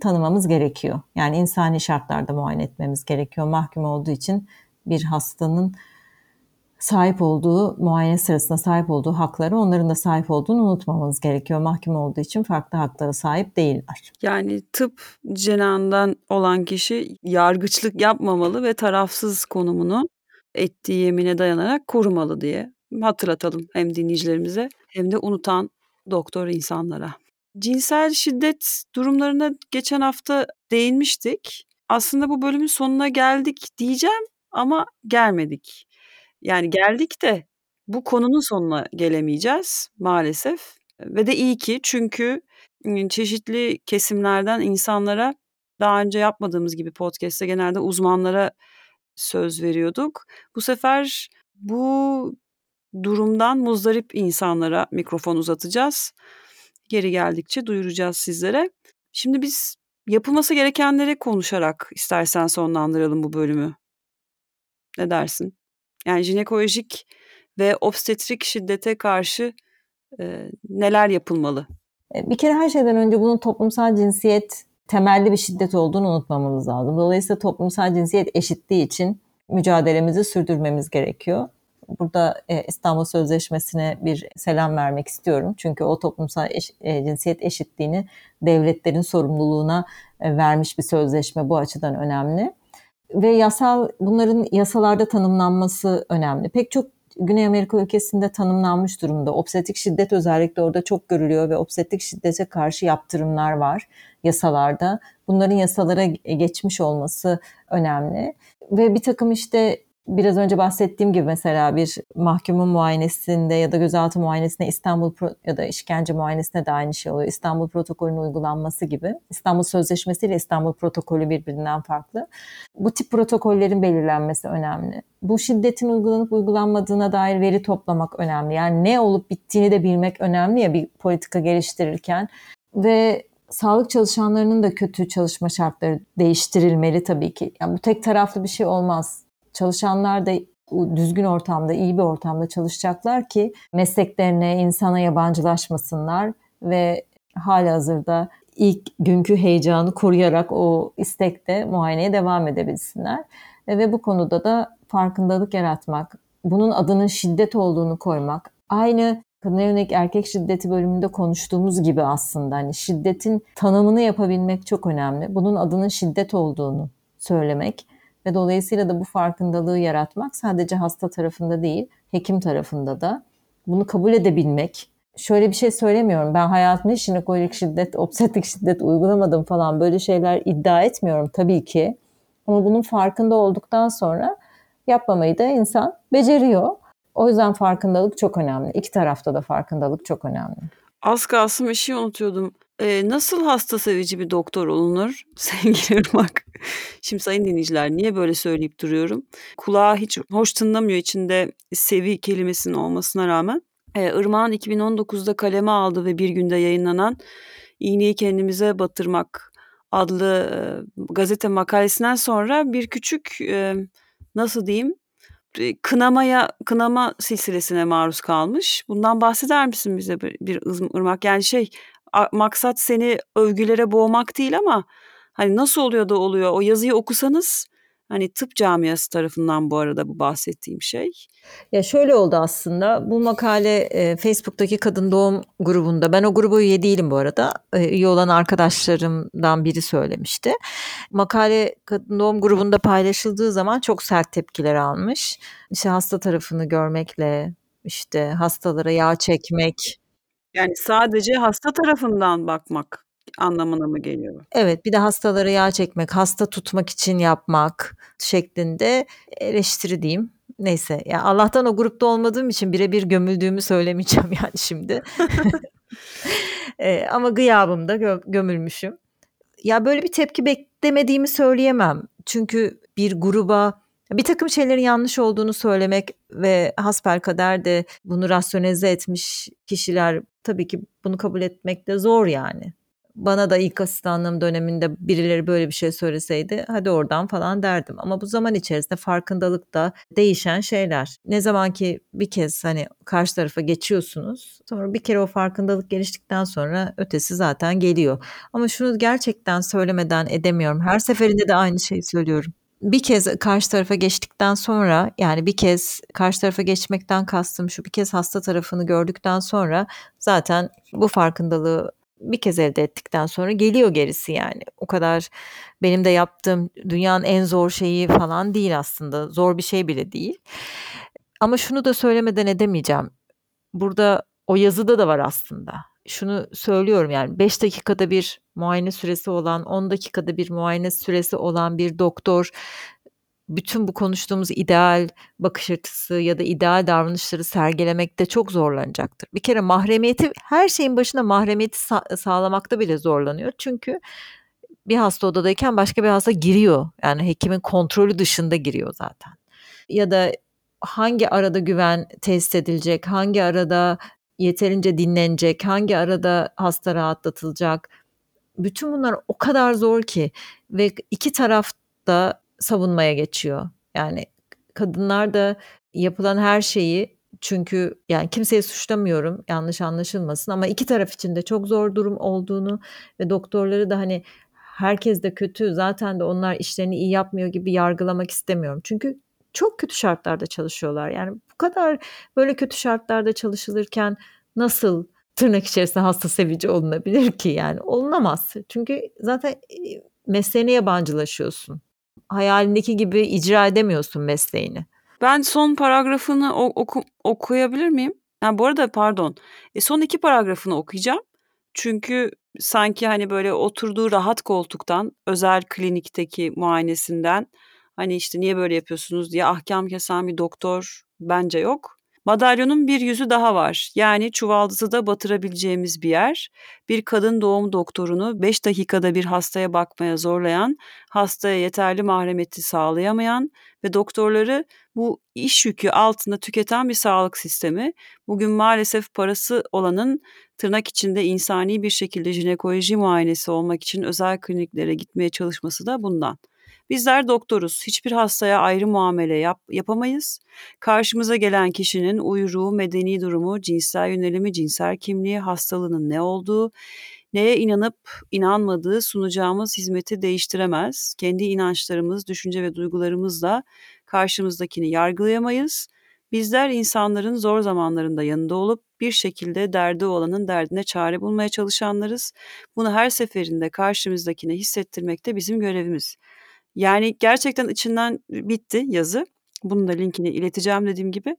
tanımamız gerekiyor. Yani insani şartlarda muayene etmemiz gerekiyor. Mahkum olduğu için bir hastanın sahip olduğu, muayene sırasında sahip olduğu hakları onların da sahip olduğunu unutmamamız gerekiyor. Mahkum olduğu için farklı haklara sahip değiller. Yani tıp cenahından olan kişi yargıçlık yapmamalı ve tarafsız konumunu ettiği yemine dayanarak korumalı diye hatırlatalım hem dinleyicilerimize hem de unutan doktor insanlara. Cinsel şiddet durumlarına geçen hafta değinmiştik. Aslında bu bölümün sonuna geldik diyeceğim ama gelmedik. Yani geldik de bu konunun sonuna gelemeyeceğiz maalesef ve de iyi ki çünkü çeşitli kesimlerden insanlara daha önce yapmadığımız gibi podcast'te genelde uzmanlara söz veriyorduk. Bu sefer Bu durumdan muzdarip insanlara mikrofon uzatacağız. Geri geldikçe duyuracağız sizlere. Şimdi biz yapılması gerekenleri konuşarak istersen sonlandıralım bu bölümü. Ne dersin? Yani jinekolojik ve obstetrik şiddete karşı e, neler yapılmalı? E, bir kere her şeyden önce bunun toplumsal cinsiyet temelli bir şiddet olduğunu unutmamamız lazım. Dolayısıyla toplumsal cinsiyet eşitliği için mücadelemizi sürdürmemiz gerekiyor. Burada e, İstanbul Sözleşmesi'ne bir selam vermek istiyorum. Çünkü o toplumsal eş, e, cinsiyet eşitliğini devletlerin sorumluluğuna e, vermiş bir sözleşme bu açıdan önemli. Ve yasal bunların yasalarda tanımlanması önemli. Pek çok Güney Amerika ülkesinde tanımlanmış durumda. Obstetrik şiddet özellikle orada çok görülüyor ve obstetrik şiddete karşı yaptırımlar var yasalarda. Bunların yasalara geçmiş olması önemli. Ve bir takım işte biraz önce bahsettiğim gibi mesela bir mahkumun muayenesinde ya da gözaltı muayenesinde İstanbul ya da işkence muayenesinde de aynı şey oluyor. İstanbul protokolünün uygulanması gibi. İstanbul Sözleşmesi ile İstanbul protokolü birbirinden farklı. Bu tip protokollerin belirlenmesi önemli. Bu şiddetin uygulanıp uygulanmadığına dair veri toplamak önemli. Yani ne olup bittiğini de bilmek önemli ya bir politika geliştirirken ve sağlık çalışanlarının da kötü çalışma şartları değiştirilmeli tabii ki. Yani bu tek taraflı bir şey olmaz çalışanlar da düzgün ortamda, iyi bir ortamda çalışacaklar ki mesleklerine, insana yabancılaşmasınlar ve hali hazırda ilk günkü heyecanı koruyarak o istekte muayeneye devam edebilsinler. Ve bu konuda da farkındalık yaratmak, bunun adının şiddet olduğunu koymak, aynı kadına yönelik erkek şiddeti bölümünde konuştuğumuz gibi aslında hani şiddetin tanımını yapabilmek çok önemli. Bunun adının şiddet olduğunu söylemek ve dolayısıyla da bu farkındalığı yaratmak sadece hasta tarafında değil, hekim tarafında da bunu kabul edebilmek. Şöyle bir şey söylemiyorum. Ben hayatımda jinekolojik şiddet, obstetrik şiddet uygulamadım falan böyle şeyler iddia etmiyorum tabii ki. Ama bunun farkında olduktan sonra yapmamayı da insan beceriyor. O yüzden farkındalık çok önemli. İki tarafta da farkındalık çok önemli. Az kalsın bir şey unutuyordum. Eee, nasıl hasta sevici bir doktor olunur sevgili Irmak? Şimdi sayın dinleyiciler niye böyle söyleyip duruyorum? Kulağa hiç hoş tınlamıyor içinde sevi kelimesinin olmasına rağmen. Eee, Irmak'ın 2019'da kaleme aldığı ve bir günde yayınlanan İğneyi Kendimize Batırmak adlı eee, gazete makalesinden sonra bir küçük eee, nasıl diyeyim kınamaya kınama silsilesine maruz kalmış. Bundan bahseder misin bize bir, bir ırmak? Yani şey maksat seni övgülere boğmak değil ama hani nasıl oluyor da oluyor o yazıyı okusanız hani tıp camiası tarafından bu arada bu bahsettiğim şey. Ya şöyle oldu aslında bu makale e, Facebook'taki kadın doğum grubunda ben o grubu üye değilim bu arada e, üye olan arkadaşlarımdan biri söylemişti. Makale kadın doğum grubunda paylaşıldığı zaman çok sert tepkiler almış. İşte hasta tarafını görmekle işte hastalara yağ çekmek yani sadece hasta tarafından bakmak anlamına mı geliyor? Evet, bir de hastalara yağ çekmek, hasta tutmak için yapmak şeklinde eleştiri diyeyim. Neyse ya Allah'tan o grupta olmadığım için birebir gömüldüğümü söylemeyeceğim yani şimdi. e, ama gıyabımda gö- gömülmüşüm. Ya böyle bir tepki beklemediğimi söyleyemem. Çünkü bir gruba bir takım şeylerin yanlış olduğunu söylemek ve hasbelkader de bunu rasyonize etmiş kişiler tabii ki bunu kabul etmek de zor yani. Bana da ilk asistanlığım döneminde birileri böyle bir şey söyleseydi hadi oradan falan derdim. Ama bu zaman içerisinde farkındalıkta değişen şeyler. Ne zaman ki bir kez hani karşı tarafa geçiyorsunuz sonra bir kere o farkındalık geliştikten sonra ötesi zaten geliyor. Ama şunu gerçekten söylemeden edemiyorum. Her seferinde de aynı şeyi söylüyorum bir kez karşı tarafa geçtikten sonra yani bir kez karşı tarafa geçmekten kastım şu bir kez hasta tarafını gördükten sonra zaten bu farkındalığı bir kez elde ettikten sonra geliyor gerisi yani. O kadar benim de yaptığım dünyanın en zor şeyi falan değil aslında. Zor bir şey bile değil. Ama şunu da söylemeden edemeyeceğim. Burada o yazıda da var aslında şunu söylüyorum yani 5 dakikada bir muayene süresi olan 10 dakikada bir muayene süresi olan bir doktor bütün bu konuştuğumuz ideal bakış açısı ya da ideal davranışları sergilemekte çok zorlanacaktır. Bir kere mahremiyeti her şeyin başına mahremiyeti sa- sağlamakta bile zorlanıyor. Çünkü bir hasta odadayken başka bir hasta giriyor. Yani hekimin kontrolü dışında giriyor zaten. Ya da hangi arada güven tesis edilecek, hangi arada yeterince dinlenecek, hangi arada hasta rahatlatılacak. Bütün bunlar o kadar zor ki ve iki taraf da savunmaya geçiyor. Yani kadınlar da yapılan her şeyi çünkü yani kimseyi suçlamıyorum yanlış anlaşılmasın ama iki taraf için de çok zor durum olduğunu ve doktorları da hani herkes de kötü zaten de onlar işlerini iyi yapmıyor gibi yargılamak istemiyorum. Çünkü çok kötü şartlarda çalışıyorlar. Yani bu kadar böyle kötü şartlarda çalışılırken nasıl tırnak içerisinde hasta sevici olunabilir ki yani olunamaz. Çünkü zaten mesleğine yabancılaşıyorsun. Hayalindeki gibi icra edemiyorsun mesleğini. Ben son paragrafını oku, okuyabilir miyim? Yani bu arada pardon. E son iki paragrafını okuyacağım. Çünkü sanki hani böyle oturduğu rahat koltuktan özel klinikteki muayenesinden hani işte niye böyle yapıyorsunuz diye ahkam kesen bir doktor bence yok. Madalyonun bir yüzü daha var. Yani çuvaldızı batırabileceğimiz bir yer. Bir kadın doğum doktorunu 5 dakikada bir hastaya bakmaya zorlayan, hastaya yeterli mahremiyeti sağlayamayan ve doktorları bu iş yükü altında tüketen bir sağlık sistemi. Bugün maalesef parası olanın tırnak içinde insani bir şekilde jinekoloji muayenesi olmak için özel kliniklere gitmeye çalışması da bundan. Bizler doktoruz. Hiçbir hastaya ayrı muamele yap, yapamayız. Karşımıza gelen kişinin uyruğu, medeni durumu, cinsel yönelimi, cinsel kimliği, hastalığının ne olduğu, neye inanıp inanmadığı sunacağımız hizmeti değiştiremez. Kendi inançlarımız, düşünce ve duygularımızla karşımızdakini yargılayamayız. Bizler insanların zor zamanlarında yanında olup bir şekilde derdi olanın derdine çare bulmaya çalışanlarız. Bunu her seferinde karşımızdakine hissettirmek de bizim görevimiz. Yani gerçekten içinden bitti yazı. Bunun da linkini ileteceğim dediğim gibi.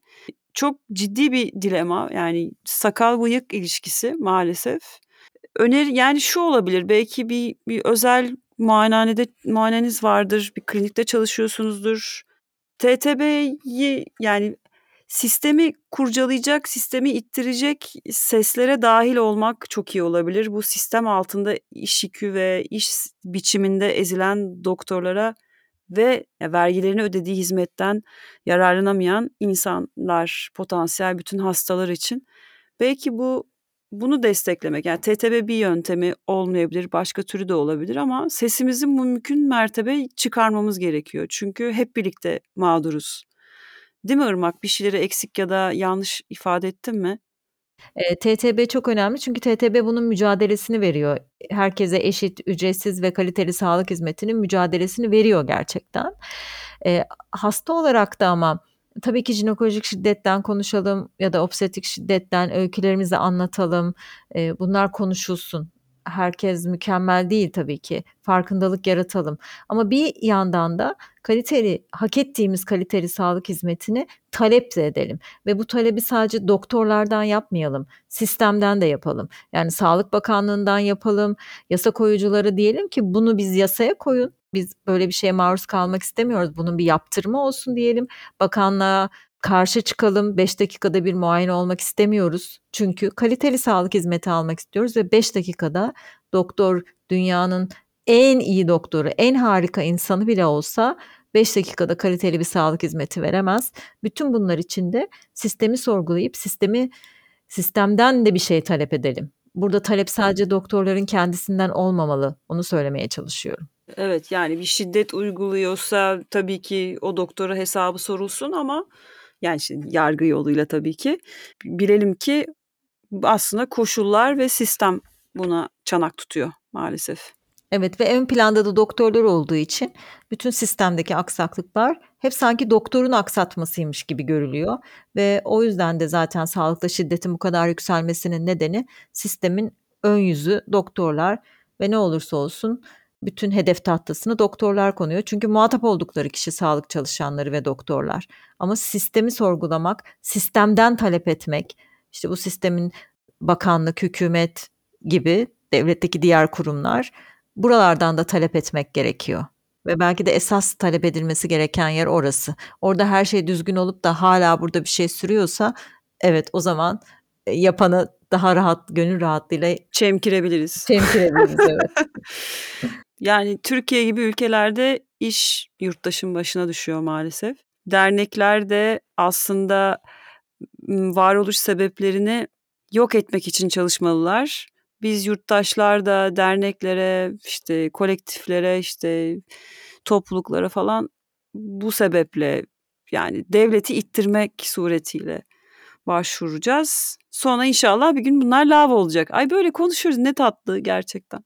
Çok ciddi bir dilema yani sakal bıyık ilişkisi maalesef. Öneri yani şu olabilir belki bir, bir özel muayenehanede muayeneniz vardır, bir klinikte çalışıyorsunuzdur. TTB'yi yani sistemi kurcalayacak, sistemi ittirecek seslere dahil olmak çok iyi olabilir. Bu sistem altında iş yükü ve iş biçiminde ezilen doktorlara ve vergilerini ödediği hizmetten yararlanamayan insanlar, potansiyel bütün hastalar için belki bu bunu desteklemek yani TTB bir yöntemi olmayabilir, başka türü de olabilir ama sesimizi mümkün mertebe çıkarmamız gerekiyor. Çünkü hep birlikte mağduruz. Değil mi Irmak? Bir şeyleri eksik ya da yanlış ifade ettim mi? E, TTB çok önemli çünkü TTB bunun mücadelesini veriyor. Herkese eşit, ücretsiz ve kaliteli sağlık hizmetinin mücadelesini veriyor gerçekten. E, hasta olarak da ama tabii ki jinekolojik şiddetten konuşalım ya da obstetrik şiddetten öykülerimizi anlatalım. E, bunlar konuşulsun herkes mükemmel değil tabii ki. Farkındalık yaratalım. Ama bir yandan da kaliteli, hak ettiğimiz kaliteli sağlık hizmetini talep de edelim. Ve bu talebi sadece doktorlardan yapmayalım. Sistemden de yapalım. Yani Sağlık Bakanlığı'ndan yapalım. Yasa koyucuları diyelim ki bunu biz yasaya koyun. Biz böyle bir şeye maruz kalmak istemiyoruz. Bunun bir yaptırımı olsun diyelim. Bakanlığa karşı çıkalım 5 dakikada bir muayene olmak istemiyoruz. Çünkü kaliteli sağlık hizmeti almak istiyoruz ve 5 dakikada doktor dünyanın en iyi doktoru, en harika insanı bile olsa 5 dakikada kaliteli bir sağlık hizmeti veremez. Bütün bunlar için de sistemi sorgulayıp sistemi sistemden de bir şey talep edelim. Burada talep sadece doktorların kendisinden olmamalı. Onu söylemeye çalışıyorum. Evet yani bir şiddet uyguluyorsa tabii ki o doktora hesabı sorulsun ama yani işte yargı yoluyla tabii ki. Bilelim ki aslında koşullar ve sistem buna çanak tutuyor maalesef. Evet ve ön planda da doktorlar olduğu için bütün sistemdeki aksaklıklar hep sanki doktorun aksatmasıymış gibi görülüyor ve o yüzden de zaten sağlıkta şiddetin bu kadar yükselmesinin nedeni sistemin ön yüzü doktorlar ve ne olursa olsun bütün hedef tahtasını doktorlar konuyor. Çünkü muhatap oldukları kişi sağlık çalışanları ve doktorlar. Ama sistemi sorgulamak, sistemden talep etmek, işte bu sistemin bakanlık, hükümet gibi devletteki diğer kurumlar buralardan da talep etmek gerekiyor. Ve belki de esas talep edilmesi gereken yer orası. Orada her şey düzgün olup da hala burada bir şey sürüyorsa evet o zaman e, yapanı daha rahat, gönül rahatlığıyla çemkirebiliriz. Çemkirebiliriz evet. Yani Türkiye gibi ülkelerde iş yurttaşın başına düşüyor maalesef. dernekler de aslında varoluş sebeplerini yok etmek için çalışmalılar. Biz yurttaşlar da derneklere, işte kolektiflere, işte topluluklara falan bu sebeple yani devleti ittirmek suretiyle başvuracağız. Sonra inşallah bir gün bunlar lav olacak. Ay böyle konuşuyoruz ne tatlı gerçekten.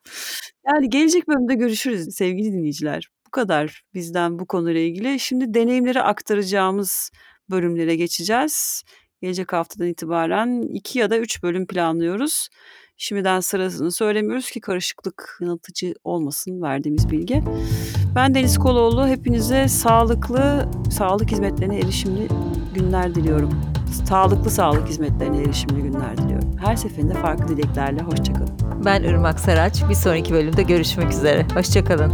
Yani gelecek bölümde görüşürüz sevgili dinleyiciler. Bu kadar bizden bu konuyla ilgili. Şimdi deneyimleri aktaracağımız bölümlere geçeceğiz. Gelecek haftadan itibaren iki ya da üç bölüm planlıyoruz. Şimdiden sırasını söylemiyoruz ki karışıklık yanıltıcı olmasın verdiğimiz bilgi. Ben Deniz Koloğlu. Hepinize sağlıklı, sağlık hizmetlerine erişimli günler diliyorum. Sağlıklı sağlık hizmetlerine erişimli günler diliyorum. Her seferinde farklı dileklerle. Hoşçakalın. Ben Irmak Saraç. Bir sonraki bölümde görüşmek üzere. Hoşçakalın.